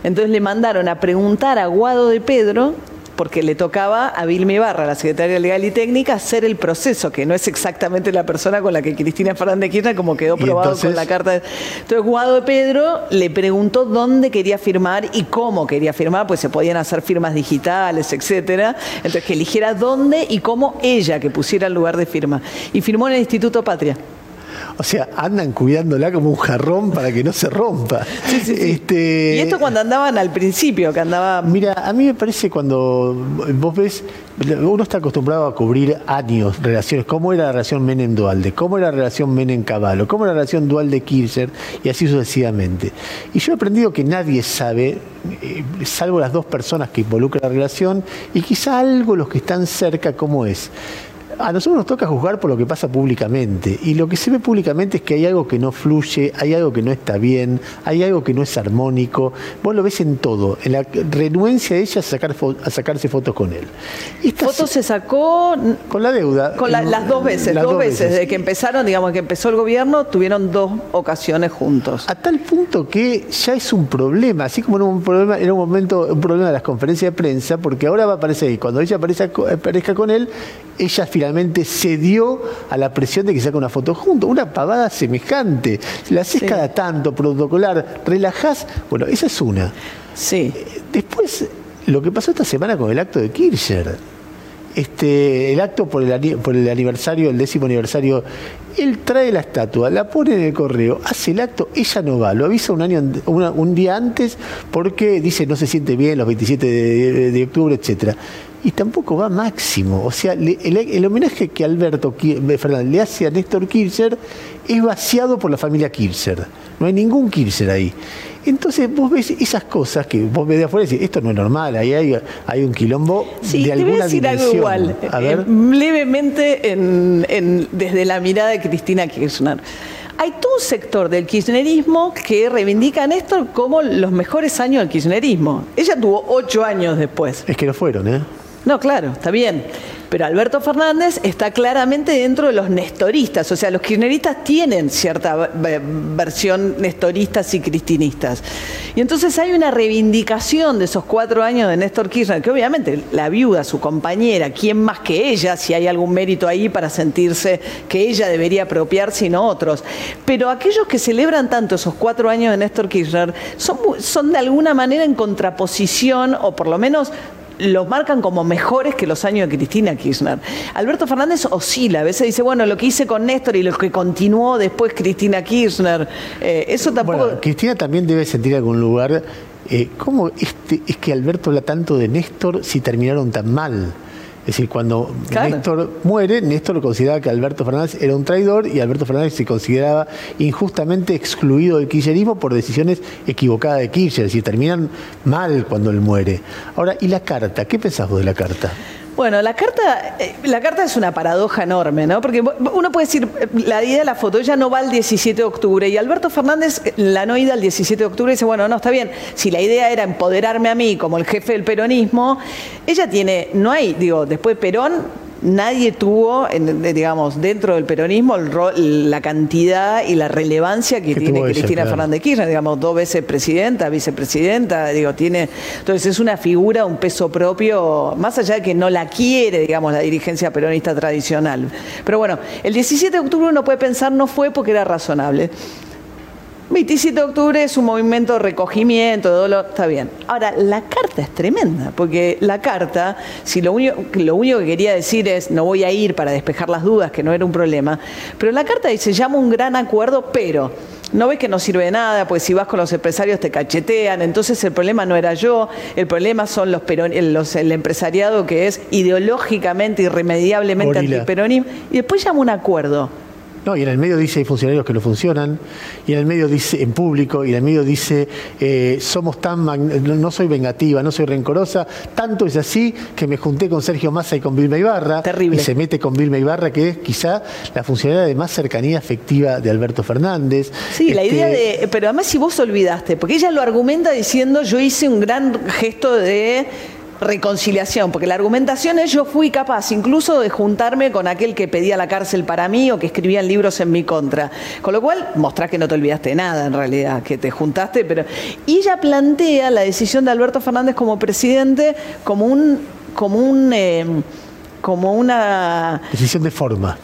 Entonces le mandaron a preguntar a Guado de Pedro, porque le tocaba a Vilma Ibarra, la secretaria legal y técnica, hacer el proceso, que no es exactamente la persona con la que Cristina Fernández Kirchner, como quedó probado entonces- con la carta. de- Entonces Guado de Pedro le preguntó dónde quería firmar y cómo quería firmar, pues se podían hacer firmas digitales, etcétera. Entonces que eligiera dónde y cómo ella que pusiera el lugar de firma. Y firmó en el Instituto Patria. O sea, andan cuidándola como un jarrón para que no se rompa. Sí, sí, sí. Este, Y esto cuando andaban al principio, que andaba. Mira, a mí me parece cuando vos ves, uno está acostumbrado a cubrir años, relaciones, cómo era la relación Menem-Dualde, cómo era la relación Menem-Caballo, cómo era la relación Dualde-Kirchner, y así sucesivamente. Y yo he aprendido que nadie sabe, eh, salvo las dos personas que involucran la relación, y quizá algo los que están cerca, cómo es. A nosotros nos toca juzgar por lo que pasa públicamente. Y lo que se ve públicamente es que hay algo que no fluye, hay algo que no está bien, hay algo que no es armónico. Vos lo ves en todo, en la renuencia de ella a, sacar a sacarse fotos con él. ¿Fotos se sacó? Con la deuda. Con las dos veces, dos, veces. Desde que empezaron, digamos, que empezó el gobierno, tuvieron dos ocasiones juntos. A tal punto que ya es un problema, así como era un problema, era un momento, un problema de las conferencias de prensa, porque ahora va a aparecer, y cuando ella aparezca con él, ella finalmente cedió a la presión de que saque una foto junto, una pavada semejante. La haces cada tanto, protocolar, relajás. Bueno, esa es una. Sí. Después, lo que pasó esta semana con el acto de Kirchner. Este, el acto por el, por el aniversario, el décimo aniversario, él trae la estatua, la pone en el correo, hace el acto, ella no va, lo avisa un, año, un día antes porque dice no se siente bien los 27 de, de octubre, etcétera y tampoco va máximo. O sea, el, homenaje que Alberto Fernández le hace a Néstor Kirchner es vaciado por la familia Kirchner. No hay ningún Kirchner ahí. Entonces vos ves esas cosas que vos ves de afuera y decís, esto no es normal, ahí hay, hay un quilombo sí, de te alguna voy a decir algo igual, a ver. Eh, levemente en, desde la mirada de Cristina Kirchner. Hay todo un sector del kirchnerismo que reivindica a Néstor como los mejores años del kirchnerismo. Ella tuvo ocho años después. Es que lo fueron, ¿eh? No, claro, está bien. Pero Alberto Fernández está claramente dentro de los nestoristas, o sea, los kirchneristas tienen cierta versión nestoristas y cristinistas. Y entonces hay una reivindicación de esos cuatro años de Néstor Kirchner, que obviamente la viuda, su compañera, ¿quién más que ella, si hay algún mérito ahí para sentirse que ella debería apropiarse y no otros? Pero aquellos que celebran tanto esos cuatro años de Néstor Kirchner son, son de alguna manera en contraposición, o por lo menos los marcan como mejores que los años de Cristina Kirchner. Alberto Fernández oscila, a veces dice, bueno, lo que hice con Néstor y lo que continuó después Cristina Kirchner, eh, eso tampoco... Cristina también debe sentir algún lugar, eh, ¿cómo este, es que Alberto habla tanto de Néstor si terminaron tan mal? Es decir, cuando Néstor muere, Néstor lo consideraba que Alberto Fernández era un traidor y Alberto Fernández se consideraba injustamente excluido del kirchnerismo por decisiones equivocadas de Kirchner. Es decir, terminan mal cuando él muere. Ahora, ¿y la carta? ¿Qué pensás vos de la carta? Bueno, la carta, eh, la carta es una paradoja enorme, ¿no? Porque uno puede decir, la idea de la foto, ella no va el 17 de octubre y Alberto Fernández, la no ida el 17 de octubre, dice, bueno, no, está bien, si la idea era empoderarme a mí como el jefe del peronismo, ella tiene, no hay, digo, después Perón nadie tuvo, digamos, dentro del peronismo la cantidad y la relevancia que, tiene Cristina Fernández Kirchner, digamos, dos veces presidenta, vicepresidenta, digo, tiene, entonces es una figura, un peso propio, más allá de que no la quiere, digamos, la dirigencia peronista tradicional. Pero bueno, el 17 de octubre uno puede pensar no fue porque era razonable. 27 de octubre es un movimiento de recogimiento, de dolor, está bien. Ahora, la carta es tremenda, porque la carta, si lo único, lo único que quería decir es no voy a ir para despejar las dudas, que no era un problema, pero la carta dice, llama un gran acuerdo, pero no ves que no sirve de nada, pues si vas con los empresarios te cachetean, entonces el problema no era yo, el problema son los, los el empresariado que es ideológicamente, irremediablemente antiperonismo, y después llama un acuerdo. No, y en el medio dice hay funcionarios que no funcionan, y en el medio dice, en público, y en el medio dice, eh, somos tan, no soy vengativa, no soy rencorosa, tanto es así que me junté con Sergio Massa y con Vilma Ibarra. Terrible. Y se mete con Vilma Ibarra, que es quizá la funcionaria de más cercanía afectiva de Alberto Fernández. Sí, la idea este, de, pero además si vos olvidaste, porque ella lo argumenta diciendo, yo hice un gran gesto de reconciliación, porque la argumentación es yo fui capaz incluso de juntarme con aquel que pedía la cárcel para mí o que escribía libros en mi contra. Con lo cual, mostrás que no te olvidaste nada en realidad, que te juntaste, pero... Y ella plantea la decisión de Alberto Fernández como presidente como un... como un... Eh, como una... Decisión de forma.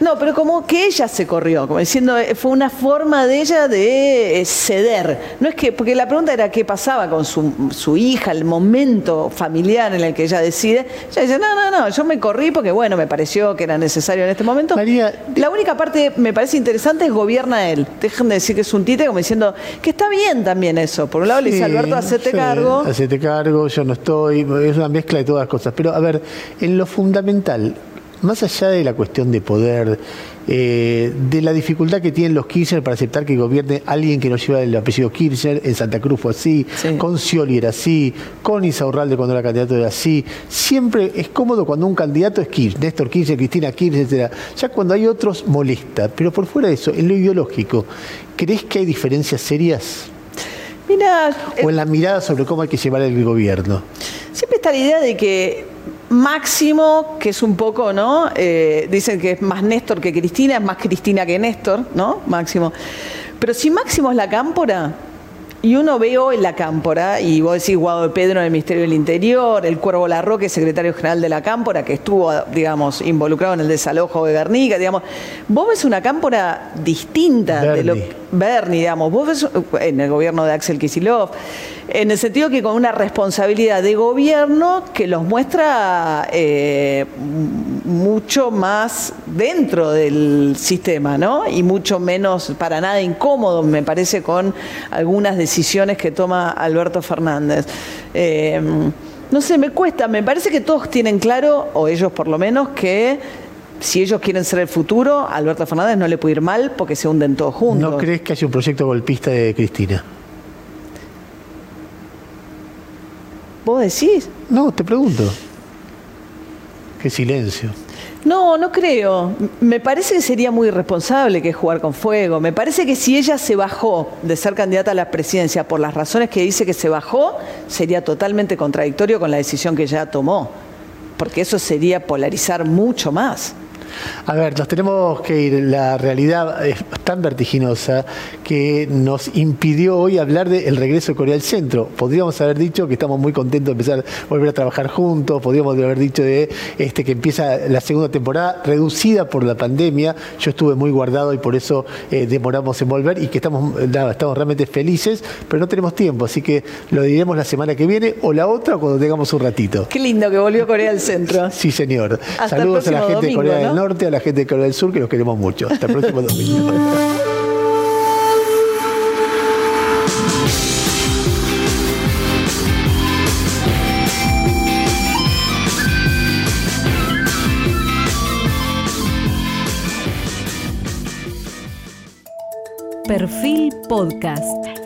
No, pero como que ella se corrió, como diciendo, eh, fue una forma de ella de eh, ceder. No es que, porque la pregunta era qué pasaba con su, hija, el momento familiar en el que ella decide. Ella dice, no, no, no, yo me corrí porque, bueno, me pareció que era necesario en este momento. María, la única parte me parece interesante es gobierna él. Dejen de decir que es un tite, como diciendo que está bien también eso. Por un lado le dice, Alberto, hacete cargo. Hacete cargo, yo no estoy, es una mezcla de todas las cosas. Pero, a ver, en lo fundamental, más allá de la cuestión de poder, eh, de la dificultad que tienen los Kirchner para aceptar que gobierne alguien que no lleva el apellido Kirchner, en Santa Cruz fue así, Sí. con Scioli era así, con Isaurralde cuando era candidato era así. Siempre es cómodo cuando un candidato es Kirchner, Néstor Kirchner, Cristina Kirchner, etc. Ya cuando hay otros molesta, pero por fuera de eso, en lo ideológico, ¿crees que hay diferencias serias? Mira, O en la mirada sobre cómo hay que llevar el gobierno. Siempre está la idea de que Máximo, que es un poco, ¿no? Eh, dicen que es más Néstor que Cristina, es más Cristina que Néstor, ¿no? Máximo. Pero si Máximo es la cámpora, y uno ve hoy la cámpora, y vos decís Guado de Pedro en el Ministerio del Interior, el Cuervo Larroque, secretario general de la cámpora, que estuvo, digamos, involucrado en el desalojo de Guernica, digamos, vos ves una cámpora distinta de lo Bernie. Bernie, digamos, vos ves en el gobierno de Axel Kicillof, en el sentido que con una responsabilidad de gobierno que los muestra eh, mucho más dentro del sistema, ¿no? Y mucho menos, para nada incómodo, me parece, con algunas decisiones que toma Alberto Fernández. Eh, no sé, me cuesta, me parece que todos tienen claro, o ellos por lo menos, que si ellos quieren ser el futuro, Alberto Fernández no le puede ir mal porque se hunden todos juntos. ¿No crees que haya un proyecto golpista de Cristina? ¿Vos decís? No, te pregunto. Qué silencio. No, no creo. Me parece que sería muy irresponsable que jugar con fuego. Me parece que si ella se bajó de ser candidata a la presidencia por las razones que dice que se bajó, sería totalmente contradictorio con la decisión que ya tomó. Porque eso sería polarizar mucho más. A ver, nos tenemos que ir. La realidad es tan vertiginosa que nos impidió hoy hablar del regreso de Corea del Centro. Podríamos haber dicho que estamos muy contentos de empezar a volver a trabajar juntos. Podríamos haber dicho de este que empieza la segunda temporada reducida por la pandemia. Yo estuve muy guardado y por eso eh, demoramos en volver y que estamos, nada, estamos realmente felices, pero no tenemos tiempo. Así que lo diremos la semana que viene o la otra cuando tengamos un ratito. Qué lindo que volvió Corea del Centro. Sí, señor. Hasta el Saludos a la gente de Corea del ¿no? Norte, a la gente de Corea del Sur, que los queremos mucho. Hasta el próximo domingo. Perfil Podcast.